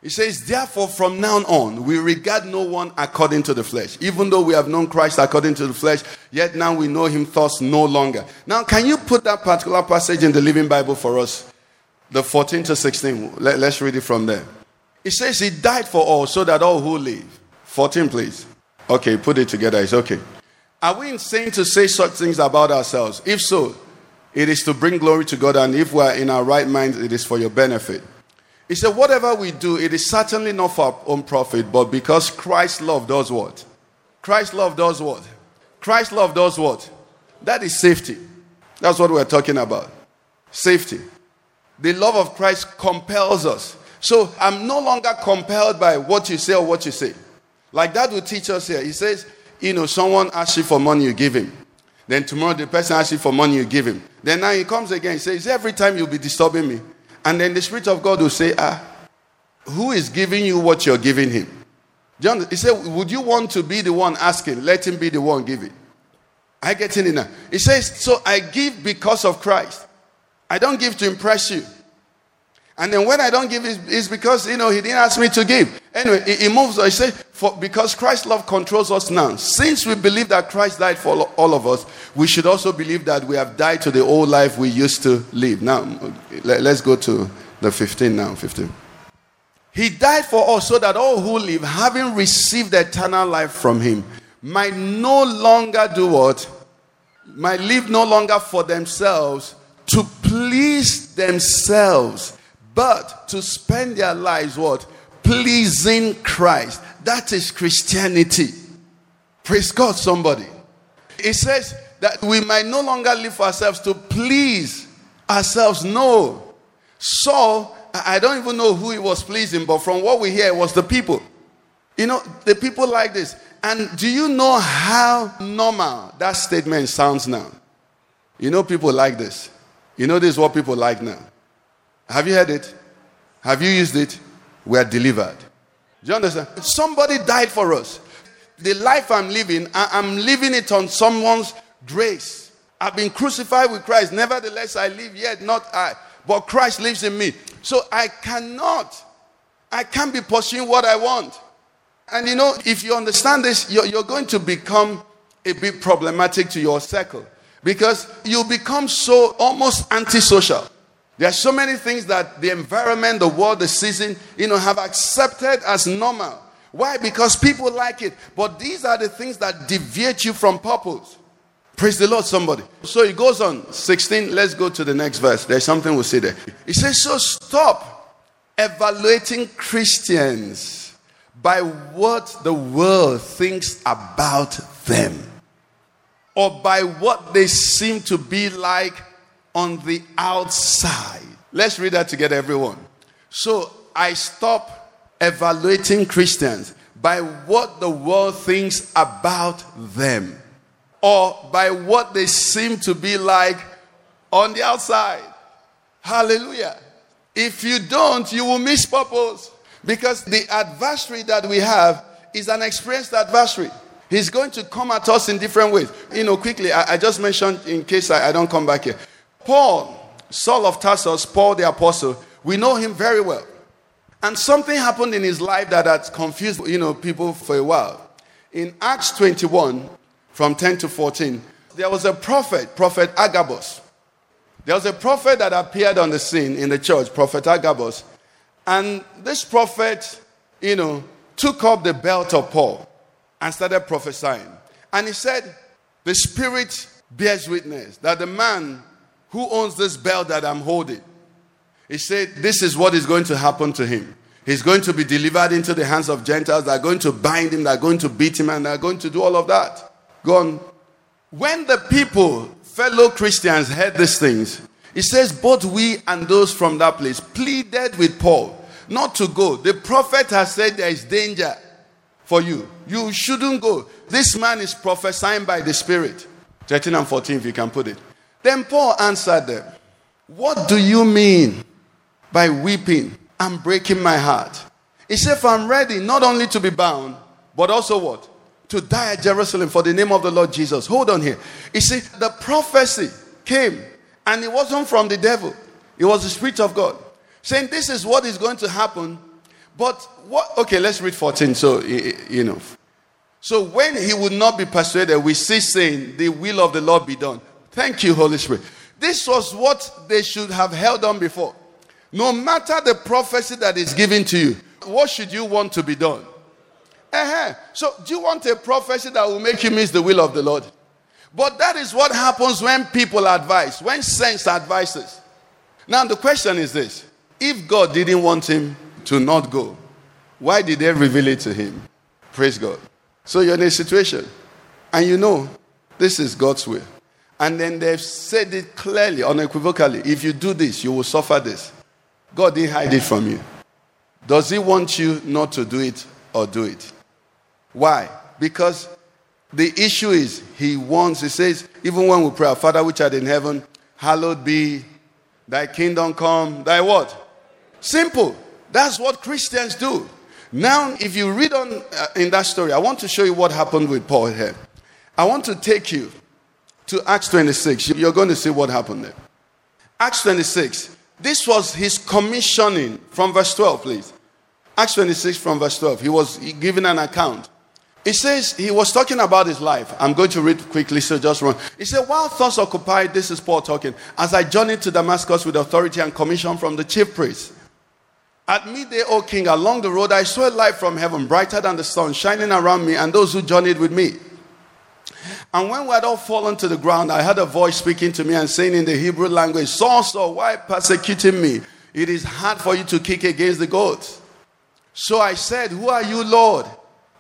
He says, Therefore, from now on, we regard no one according to the flesh. Even though we have known Christ according to the flesh, yet now we know him thus no longer. Now, can you put that particular passage in the Living Bible for us? The 14 to 16. Let, us read it from there. It says, He died for all, so that all who live. 14, please. Okay, put it together. It's okay. Are we insane to say such things about ourselves? If so, it is to bring glory to God, and if we are in our right minds, it is for your benefit. He said, Whatever we do, it is certainly not for our own profit, but because Christ's love does what? Christ's love does what? Christ's love does what? That is safety. That's what we're talking about. Safety. The love of Christ compels us. So I'm no longer compelled by what you say or what you say. Like that will teach us here. He says, you know, someone asks you for money, you give him. Then tomorrow the person asks you for money, you give him. Then now he comes again, he says, every time you'll be disturbing me. And then the Spirit of God will say, ah, who is giving you what you're giving him? John, he said, would you want to be the one asking? Let him be the one giving. I get in now. He says, so I give because of Christ. I don't give to impress you. And then when I don't give, it's because, you know, he didn't ask me to give. Anyway, he, moves. He says, for, because Christ's love controls us now. Since we believe that Christ died for all of us, we should also believe that we have died to the old life we used to live. Now, let, let's go to the 15 now. 15. He died for us so that all who live, having received eternal life from him, might no longer do what? Might live no longer for themselves to please themselves, but to spend their lives what? pleasing Christ. That is Christianity. Praise God, somebody. It says that we might no longer live for ourselves to please ourselves. No. Saul, I don't even know who he was pleasing, but from what we hear, it was the people. You know, the people like this. And do you know how normal that statement sounds now? You know, people like this. You know, this is what people like now. Have you heard it? Have you used it? we are delivered. Do you understand? Somebody died for us. The life I'm living, I- am living it on someone's grace. I've been crucified with Christ. Nevertheless, I live yet, not I, but Christ lives in me. So I cannot, I can't be pursuing what I want. And you know, if you understand this, you're, you're going to become a bit problematic to your circle because you become so almost antisocial. There are so many things that the environment, the world, the season, you know, have accepted as normal. Why? Because people like it. But these are the things that deviate you from purpose. Praise the Lord, somebody. So he goes on, 16. Let's go to the next verse. There's something we'll see there. He says, So stop evaluating Christians by what the world thinks about them or by what they seem to be like on the outside. Let's read that together, everyone. So I stop evaluating Christians by what the world thinks about them or by what they seem to be like on the outside. Hallelujah. If you don't, you will miss purpose because the adversary that we have is an experienced adversary. He's going to come at us in different ways. You know, quickly, I, I just mentioned in case I, I don't come back here. Paul, Saul of Tarsus, Paul the apostle, we know him very well. And something happened in his life that had confused, you know, people for a while. In Acts 21, from 10 to 14, there was a prophet, Prophet Agabus. There was a prophet that appeared on the scene in the church, Prophet Agabus. And this prophet, you know, took up the belt of Paul and started prophesying. And he said, The Spirit bears witness that the man who owns this belt that I'm holding? He said, This is what is going to happen to him. He's going to be delivered into the hands of Gentiles. They're going to bind him, they're going to beat him, and they're going to do all of that. Go on. When the people, fellow Christians, heard these things, it says, both we and those from that place pleaded with Paul not to go. The prophet has said there is danger for you. You shouldn't go. This man is prophesying by the Spirit. 13 and 14, if you can put it. Then Paul answered them, What do you mean by weeping and breaking my heart? He said, For I'm ready not only to be bound, but also what? To die at Jerusalem for the name of the Lord Jesus. Hold on here. You see, the prophecy came, and it wasn't from the devil, it was the Spirit of God saying, This is what is going to happen. But what? Okay, let's read 14. So, you know. So, when he would not be persuaded, we see saying, The will of the Lord be done. Thank you, Holy Spirit. This was what they should have held on before. No matter the prophecy that is given to you, what should you want to be done? Uh-huh. So, do you want a prophecy that will make you miss the will of the Lord? But that is what happens when people advise, when sense advises. Now, the question is this if God didn't want him to not go, why did they reveal it to him? Praise God. So you're in a situation, and you know this is God's will. And then they've said it clearly, unequivocally if you do this, you will suffer this. God didn't hide it from you. Does He want you not to do it or do it? Why? Because the issue is He wants, He says, even when we pray, Our Father which art in heaven, hallowed be thy kingdom come, thy what? Simple. That's what Christians do. Now, if you read on uh, in that story, I want to show you what happened with Paul here. I want to take you to Acts 26. You're going to see what happened there. Acts 26. This was his commissioning from verse 12, please. Acts 26 from verse 12. He was given an account. It says he was talking about his life. I'm going to read quickly, so just run. He said, While thoughts occupied, this is Paul talking, as I journeyed to Damascus with authority and commission from the chief priest. At midday, O king, along the road I saw a light from heaven, brighter than the sun, shining around me and those who journeyed with me. And when we had all fallen to the ground, I heard a voice speaking to me and saying in the Hebrew language, Saul, why persecuting me? It is hard for you to kick against the goats. So I said, Who are you, Lord?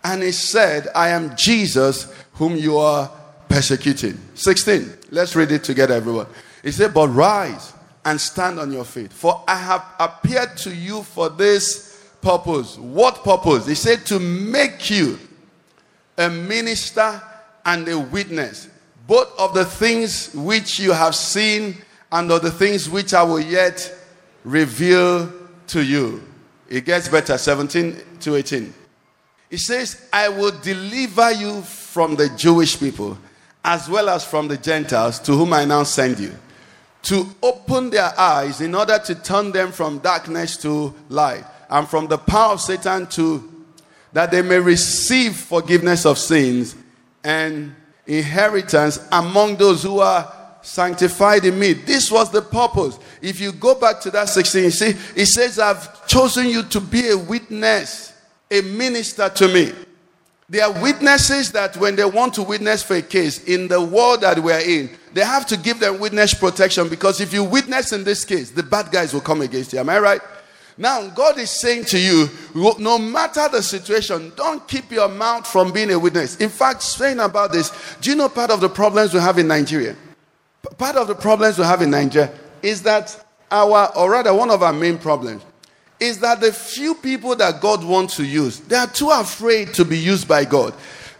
And he said, I am Jesus, whom you are persecuting. 16. Let's read it together, everyone. He said, But rise and stand on your feet. For I have appeared to you for this purpose. What purpose? He said, To make you a minister and a witness, both of the things which you have seen and of the things which I will yet reveal to you. It gets better, 17 to 18. It says, I will deliver you from the Jewish people as well as from the Gentiles to whom I now send you to open their eyes in order to turn them from darkness to light and from the power of Satan to that they may receive forgiveness of sins and inheritance among those who are sanctified in me. This was the purpose. If you go back to that 16, you see, it says, I've chosen you to be a witness, a minister to me. There are witnesses that when they want to witness for a case in the world that we're in, they have to give them witness protection because if you witness in this case, the bad guys will come against you. Am I right? Now, God is saying to you, no matter the situation, don't keep your mouth from being a witness. In fact, saying about this, do you know part of the problems we have in Nigeria? Part of the problems we have in Nigeria is that our, or rather, one of our main problems is that the few people that God wants to use, they are too afraid to be used by God.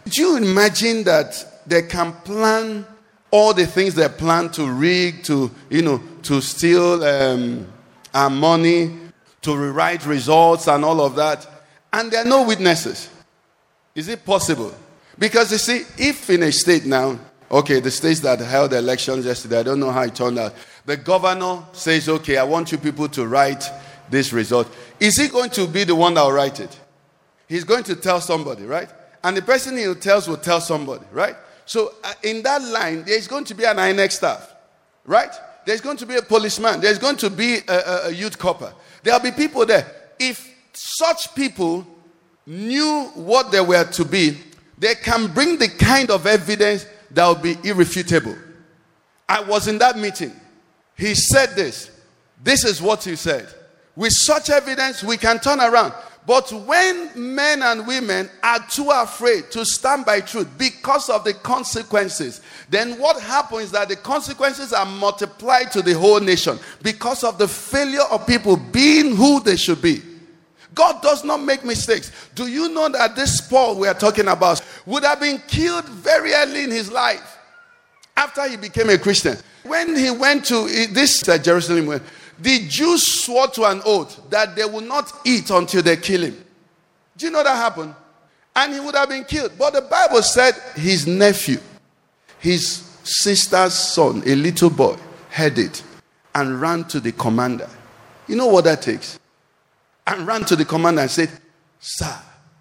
Do you imagine that they can plan all the things they plan to rig, to, you know, to steal um, our money, to rewrite results and all of that, and there are no witnesses? Is it possible? Because you see, if in a state now, okay, the states that held the elections yesterday, I don't know how it turned out, the governor says, okay, I want you people to write this result. Is he going to be the one that will write it? He's going to tell somebody, right? And the person he tells will tell somebody, right? So uh, in that line, there's going to be an INEC staff, right? There's going to be a policeman. There's going to be a, a, a youth corper. There'll be people there. If such people knew what they were to be, they can bring the kind of evidence that will be irrefutable. I was in that meeting. He said this. This is what he said. With such evidence, we can turn around. But when men and women are too afraid to stand by truth because of the consequences, then what happens is that the consequences are multiplied to the whole nation because of the failure of people being who they should be. God does not make mistakes. Do you know that this Paul we are talking about would have been killed very early in his life after he became a Christian? When he went to this uh, Jerusalem, the Jews swore to an oath that they would not eat until they kill him. Do you know that happened? And he would have been killed. But the Bible said his nephew, his sister's son, a little boy, heard it and ran to the commander. You know what that takes? And ran to the commander and said, Sir,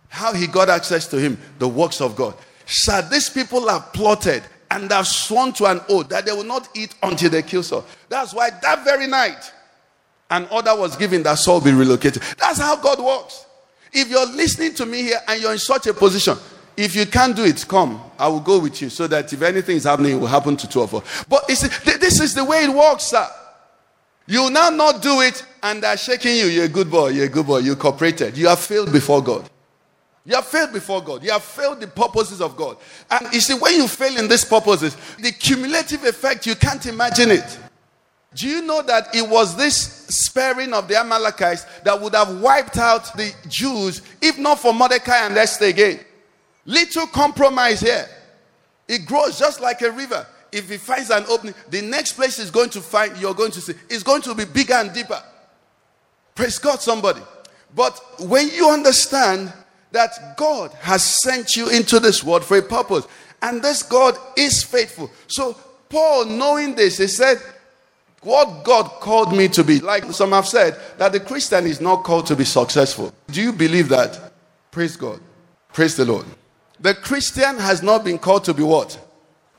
how he got access to him, the works of God. Sir, these people have plotted and have sworn to an oath that they will not eat until they kill Saul. That's why that very night, an order was given that Saul be relocated. That's how God works. If you're listening to me here and you're in such a position, if you can't do it, come. I will go with you so that if anything is happening, it will happen to two of us. But this is the way it works, sir. You now not do it and they're shaking you. You're a good boy. You're a good boy. You cooperated. You have failed before God. You have failed before God. You have failed the purposes of God. And you see, when you fail in these purposes, the cumulative effect, you can't imagine it. Do you know that it was this sparing of the Amalekites that would have wiped out the Jews if not for Mordecai and Esther again? Little compromise here. It grows just like a river. If it finds an opening, the next place is going to find, you're going to see, it's going to be bigger and deeper. Praise God, somebody. But when you understand that God has sent you into this world for a purpose, and this God is faithful. So, Paul, knowing this, he said, what God called me to be. Like some have said, that the Christian is not called to be successful. Do you believe that? Praise God. Praise the Lord. The Christian has not been called to be what?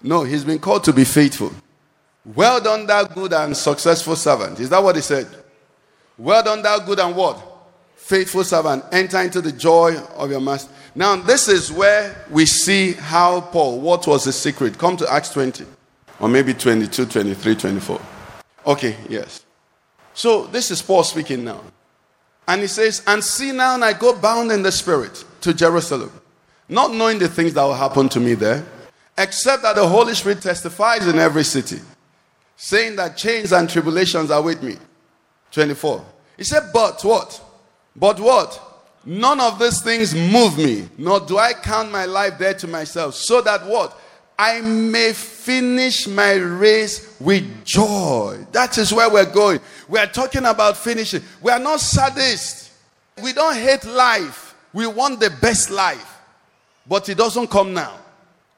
No, he's been called to be faithful. Well done, thou good and successful servant. Is that what he said? Well done, thou good and what? Faithful servant. Enter into the joy of your master. Now, this is where we see how Paul, what was the secret? Come to Acts 20, or maybe 22, 23, 24. Okay, yes. So this is Paul speaking now. And he says, And see now, and I go bound in the spirit to Jerusalem, not knowing the things that will happen to me there, except that the Holy Spirit testifies in every city, saying that chains and tribulations are with me. 24. He said, But what? But what? None of these things move me, nor do I count my life there to myself, so that what? I may finish my race with joy. That is where we're going. We are talking about finishing. We are not sadists. We don't hate life. We want the best life. But it doesn't come now.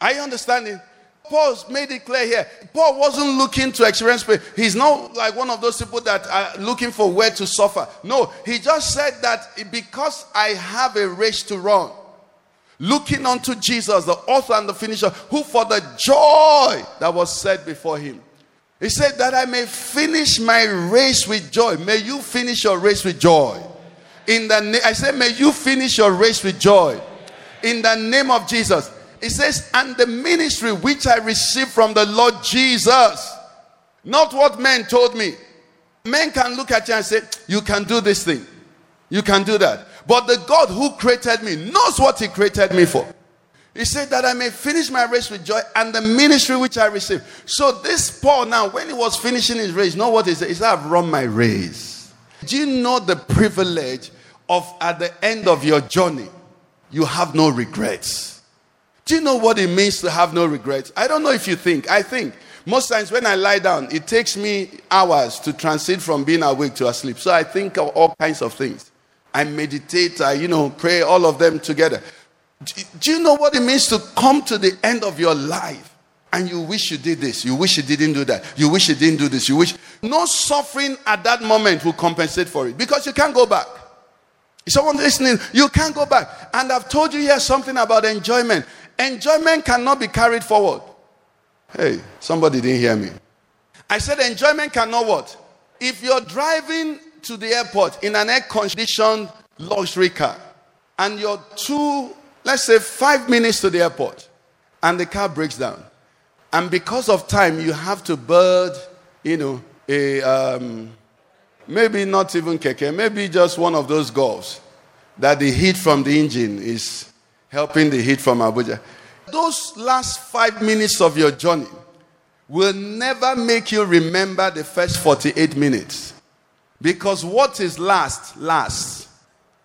Are you understanding? Paul's made it clear here. Paul wasn't looking to experience pain. He's not like one of those people that are looking for where to suffer. No, he just said that because I have a race to run, looking unto Jesus, the author and the finisher, who for the joy that was set before him. He said that I may finish my race with joy. May you finish your race with joy. In the na- I said, may you finish your race with joy. In the name of Jesus. He says, and the ministry which I received from the Lord Jesus, not what men told me. Men can look at you and say, You can do this thing, you can do that. But the God who created me knows what He created me for. He said that I may finish my race with joy and the ministry which I received. So, this Paul now, when he was finishing his race, know what he said? He said, I've run my race. Do you know the privilege of at the end of your journey, you have no regrets? Do you know what it means to have no regrets? I don't know if you think. I think most times when I lie down, it takes me hours to transit from being awake to asleep. So I think of all kinds of things. I meditate, I, you know, pray, all of them together. Do you know what it means to come to the end of your life and you wish you did this, you wish you didn't do that, you wish you didn't do this, you wish no suffering at that moment will compensate for it because you can't go back. Is someone listening? You can't go back. And I've told you here something about enjoyment. Enjoyment cannot be carried forward. Hey, somebody didn't hear me. I said enjoyment cannot what? If you're driving to the airport in an air conditioned luxury car and you're two, let's say five minutes to the airport and the car breaks down, and because of time you have to board, you know, a um, maybe not even keke, maybe just one of those golfs that the heat from the engine is helping the heat from Abuja. Those last five minutes of your journey will never make you remember the first 48 minutes. Because what is last, lasts.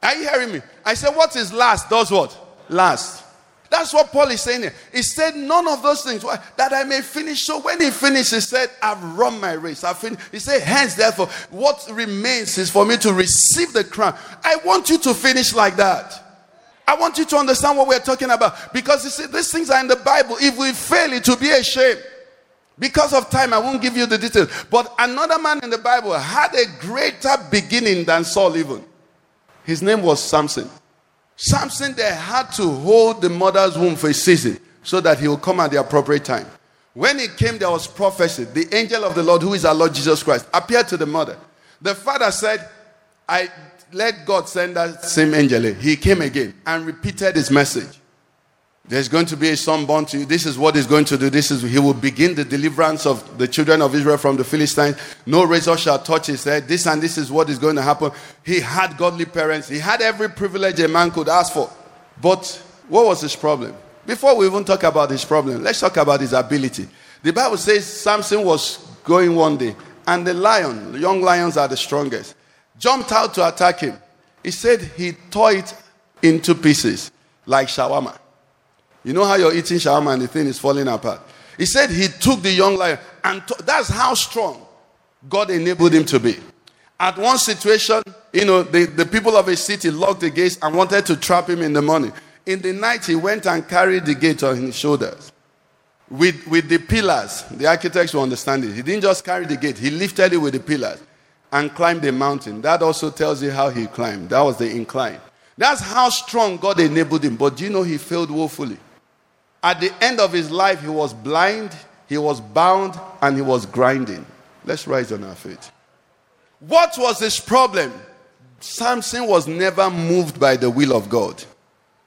Are you hearing me? I said, what is last does what? Last. That's what Paul is saying here. He said, None of those things why? that I may finish. So when he finished, he said, I've run my race. I've finished. He said, Hence, therefore, what remains is for me to receive the crown. I want you to finish like that. I want you to understand what we're talking about. Because you see, these things are in the Bible. If we fail, it will be a shame. Because of time, I won't give you the details. But another man in the Bible had a greater beginning than Saul, even. His name was Samson. Samson, they had to hold the mother's womb for a season so that he will come at the appropriate time. When he came, there was prophecy. The angel of the Lord, who is our Lord Jesus Christ, appeared to the mother. The father said, I let God send that same angel. He came again and repeated his message. There's going to be a son born to you. This is what he's going to do. This is he will begin the deliverance of the children of Israel from the Philistines. No razor shall touch his head. This and this is what is going to happen. He had godly parents. He had every privilege a man could ask for. But what was his problem? Before we even talk about his problem, let's talk about his ability. The Bible says Samson was going one day, and the lion, the young lions are the strongest, jumped out to attack him. He said he tore it into pieces like shawarma. You know how you're eating shawarma and the thing is falling apart. He said he took the young lion, and to- that's how strong God enabled him to be. At one situation, you know, the, the people of a city locked the gates and wanted to trap him in the morning. In the night, he went and carried the gate on his shoulders with, with the pillars. The architects will understand it. He didn't just carry the gate, he lifted it with the pillars and climbed the mountain. That also tells you how he climbed. That was the incline. That's how strong God enabled him. But do you know he failed woefully? At the end of his life, he was blind, he was bound, and he was grinding. Let's rise on our feet. What was his problem? Samson was never moved by the will of God.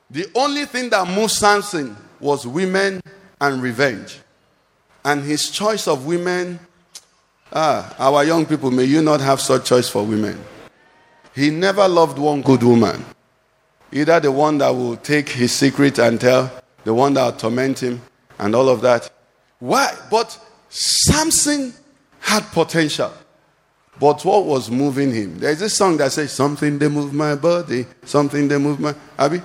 The only thing that moved Samson was women and revenge. And his choice of women, ah, our young people, may you not have such choice for women. He never loved one good woman. Either the one that will take his secret and tell, the one that torment him, and all of that. Why? But Samson had potential. But what was moving him? There's a song that says, Something they move my body, something they move my. Abby?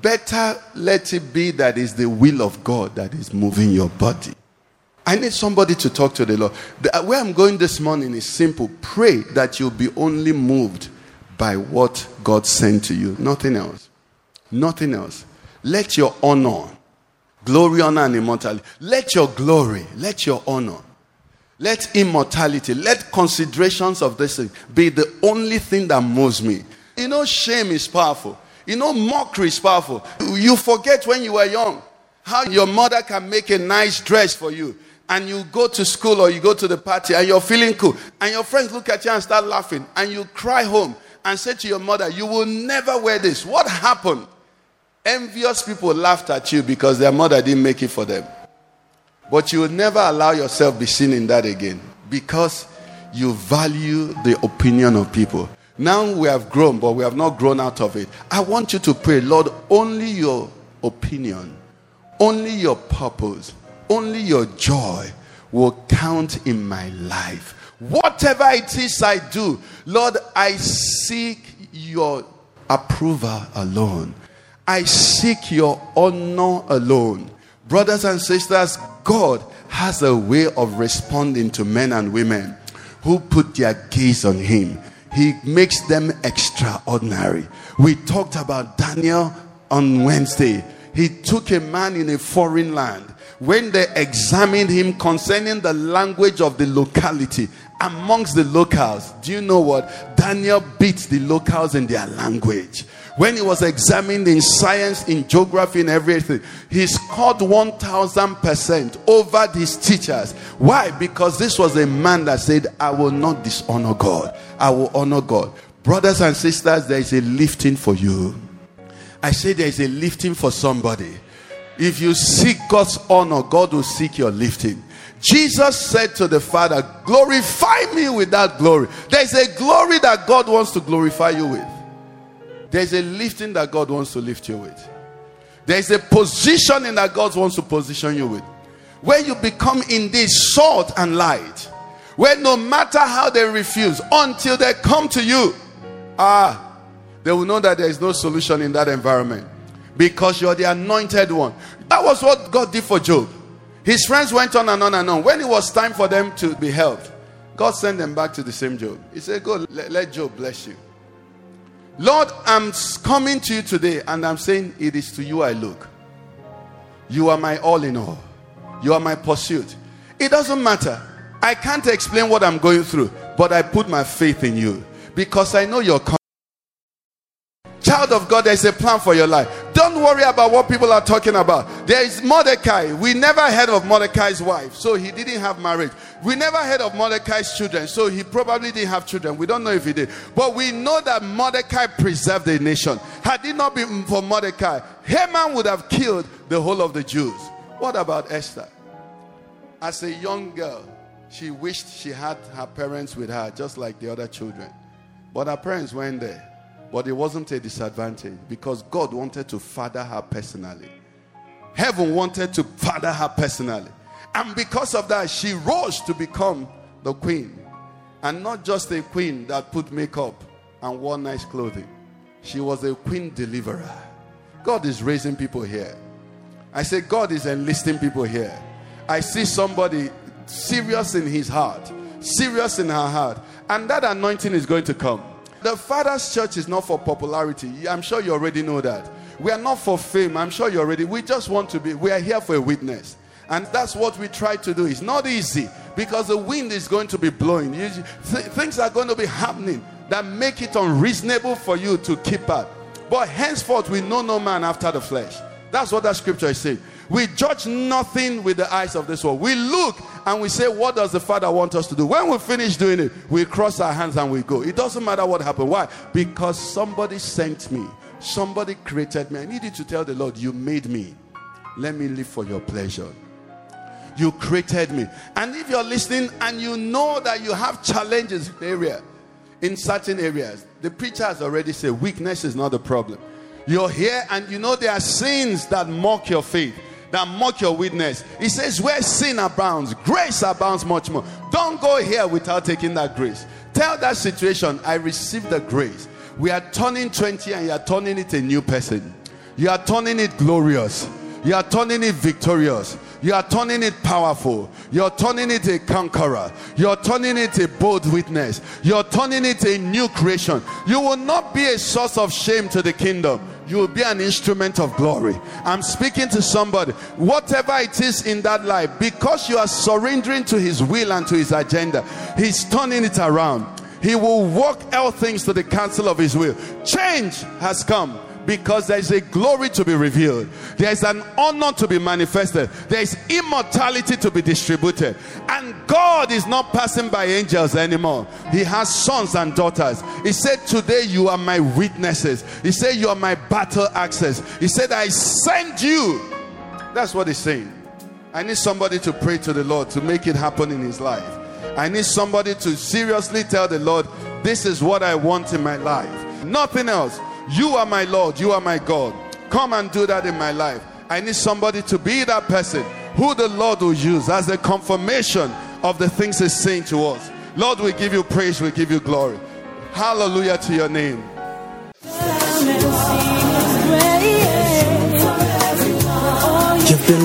Better let it be that is the will of God that is moving your body. I need somebody to talk to the Lord. The, uh, where I'm going this morning is simple. Pray that you'll be only moved by what God sent to you, nothing else. Nothing else. Let your honor, glory, honor, and immortality, let your glory, let your honor, let immortality, let considerations of this be the only thing that moves me. You know, shame is powerful. You know, mockery is powerful. You forget when you were young how your mother can make a nice dress for you. And you go to school or you go to the party and you're feeling cool. And your friends look at you and start laughing. And you cry home and say to your mother, You will never wear this. What happened? Envious people laughed at you because their mother didn't make it for them. But you will never allow yourself be seen in that again because you value the opinion of people. Now we have grown, but we have not grown out of it. I want you to pray, Lord, only your opinion, only your purpose, only your joy will count in my life. Whatever it is I do, Lord, I seek your approval alone. I seek your honor alone. Brothers and sisters, God has a way of responding to men and women who put their gaze on Him. He makes them extraordinary. We talked about Daniel on Wednesday. He took a man in a foreign land. When they examined him concerning the language of the locality amongst the locals, do you know what? Daniel beat the locals in their language. When he was examined in science, in geography, in everything, he scored 1000% over his teachers. Why? Because this was a man that said, I will not dishonor God, I will honor God. Brothers and sisters, there is a lifting for you. I say there is a lifting for somebody. If you seek God's honor, God will seek your lifting. Jesus said to the Father, Glorify me with that glory. There's a glory that God wants to glorify you with. There's a lifting that God wants to lift you with. There's a positioning that God wants to position you with. Where you become indeed salt and light. Where no matter how they refuse, until they come to you, ah, they will know that there is no solution in that environment. Because you're the anointed one. That was what God did for Job. His friends went on and on and on. When it was time for them to be helped, God sent them back to the same Job. He said, Go, let, let Job bless you. Lord, I'm coming to you today and I'm saying, It is to you I look. You are my all in all, you are my pursuit. It doesn't matter. I can't explain what I'm going through, but I put my faith in you because I know you're coming. Child of God, there's a plan for your life. Don't worry about what people are talking about. There is Mordecai. We never heard of Mordecai's wife, so he didn't have marriage. We never heard of Mordecai's children, so he probably didn't have children. We don't know if he did. But we know that Mordecai preserved the nation. Had it not been for Mordecai, Haman would have killed the whole of the Jews. What about Esther? As a young girl, she wished she had her parents with her, just like the other children. But her parents weren't there. But it wasn't a disadvantage because God wanted to father her personally. Heaven wanted to father her personally. And because of that, she rose to become the queen. And not just a queen that put makeup and wore nice clothing, she was a queen deliverer. God is raising people here. I say, God is enlisting people here. I see somebody serious in his heart, serious in her heart, and that anointing is going to come. The Father's church is not for popularity. I'm sure you already know that. We are not for fame. I'm sure you already. We just want to be. We are here for a witness. And that's what we try to do. It's not easy because the wind is going to be blowing. You- th- things are going to be happening that make it unreasonable for you to keep up. But henceforth, we know no man after the flesh. That's what that scripture is saying. We judge nothing with the eyes of this world. We look and we say, What does the Father want us to do? When we finish doing it, we cross our hands and we go. It doesn't matter what happened. Why? Because somebody sent me, somebody created me. I need you to tell the Lord, You made me. Let me live for your pleasure. You created me. And if you're listening and you know that you have challenges in area, in certain areas, the preacher has already said weakness is not the problem. You're here and you know there are sins that mock your faith, that mock your witness. He says, Where sin abounds, grace abounds much more. Don't go here without taking that grace. Tell that situation, I received the grace. We are turning 20 and you are turning it a new person. You are turning it glorious. You are turning it victorious. You are turning it powerful. You're turning it a conqueror. You're turning it a bold witness. You're turning it a new creation. You will not be a source of shame to the kingdom. You will be an instrument of glory. I'm speaking to somebody. Whatever it is in that life, because you are surrendering to his will and to his agenda, he's turning it around. He will work all things to the counsel of his will. Change has come because there is a glory to be revealed, there is an honor to be manifested, there is immortality to be distributed, and God is not passing by angels anymore. He has sons and daughters. He said, Today you are my witnesses. He said, You are my battle axes. He said, I send you. That's what he's saying. I need somebody to pray to the Lord to make it happen in his life. I need somebody to seriously tell the Lord, This is what I want in my life. Nothing else. You are my Lord. You are my God. Come and do that in my life. I need somebody to be that person who the Lord will use as a confirmation of the things He's saying to us. Lord, we give you praise, we give you glory. Hallelujah to your name.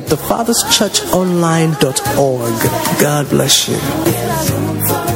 www.thefatherschurchonline.org. God bless you.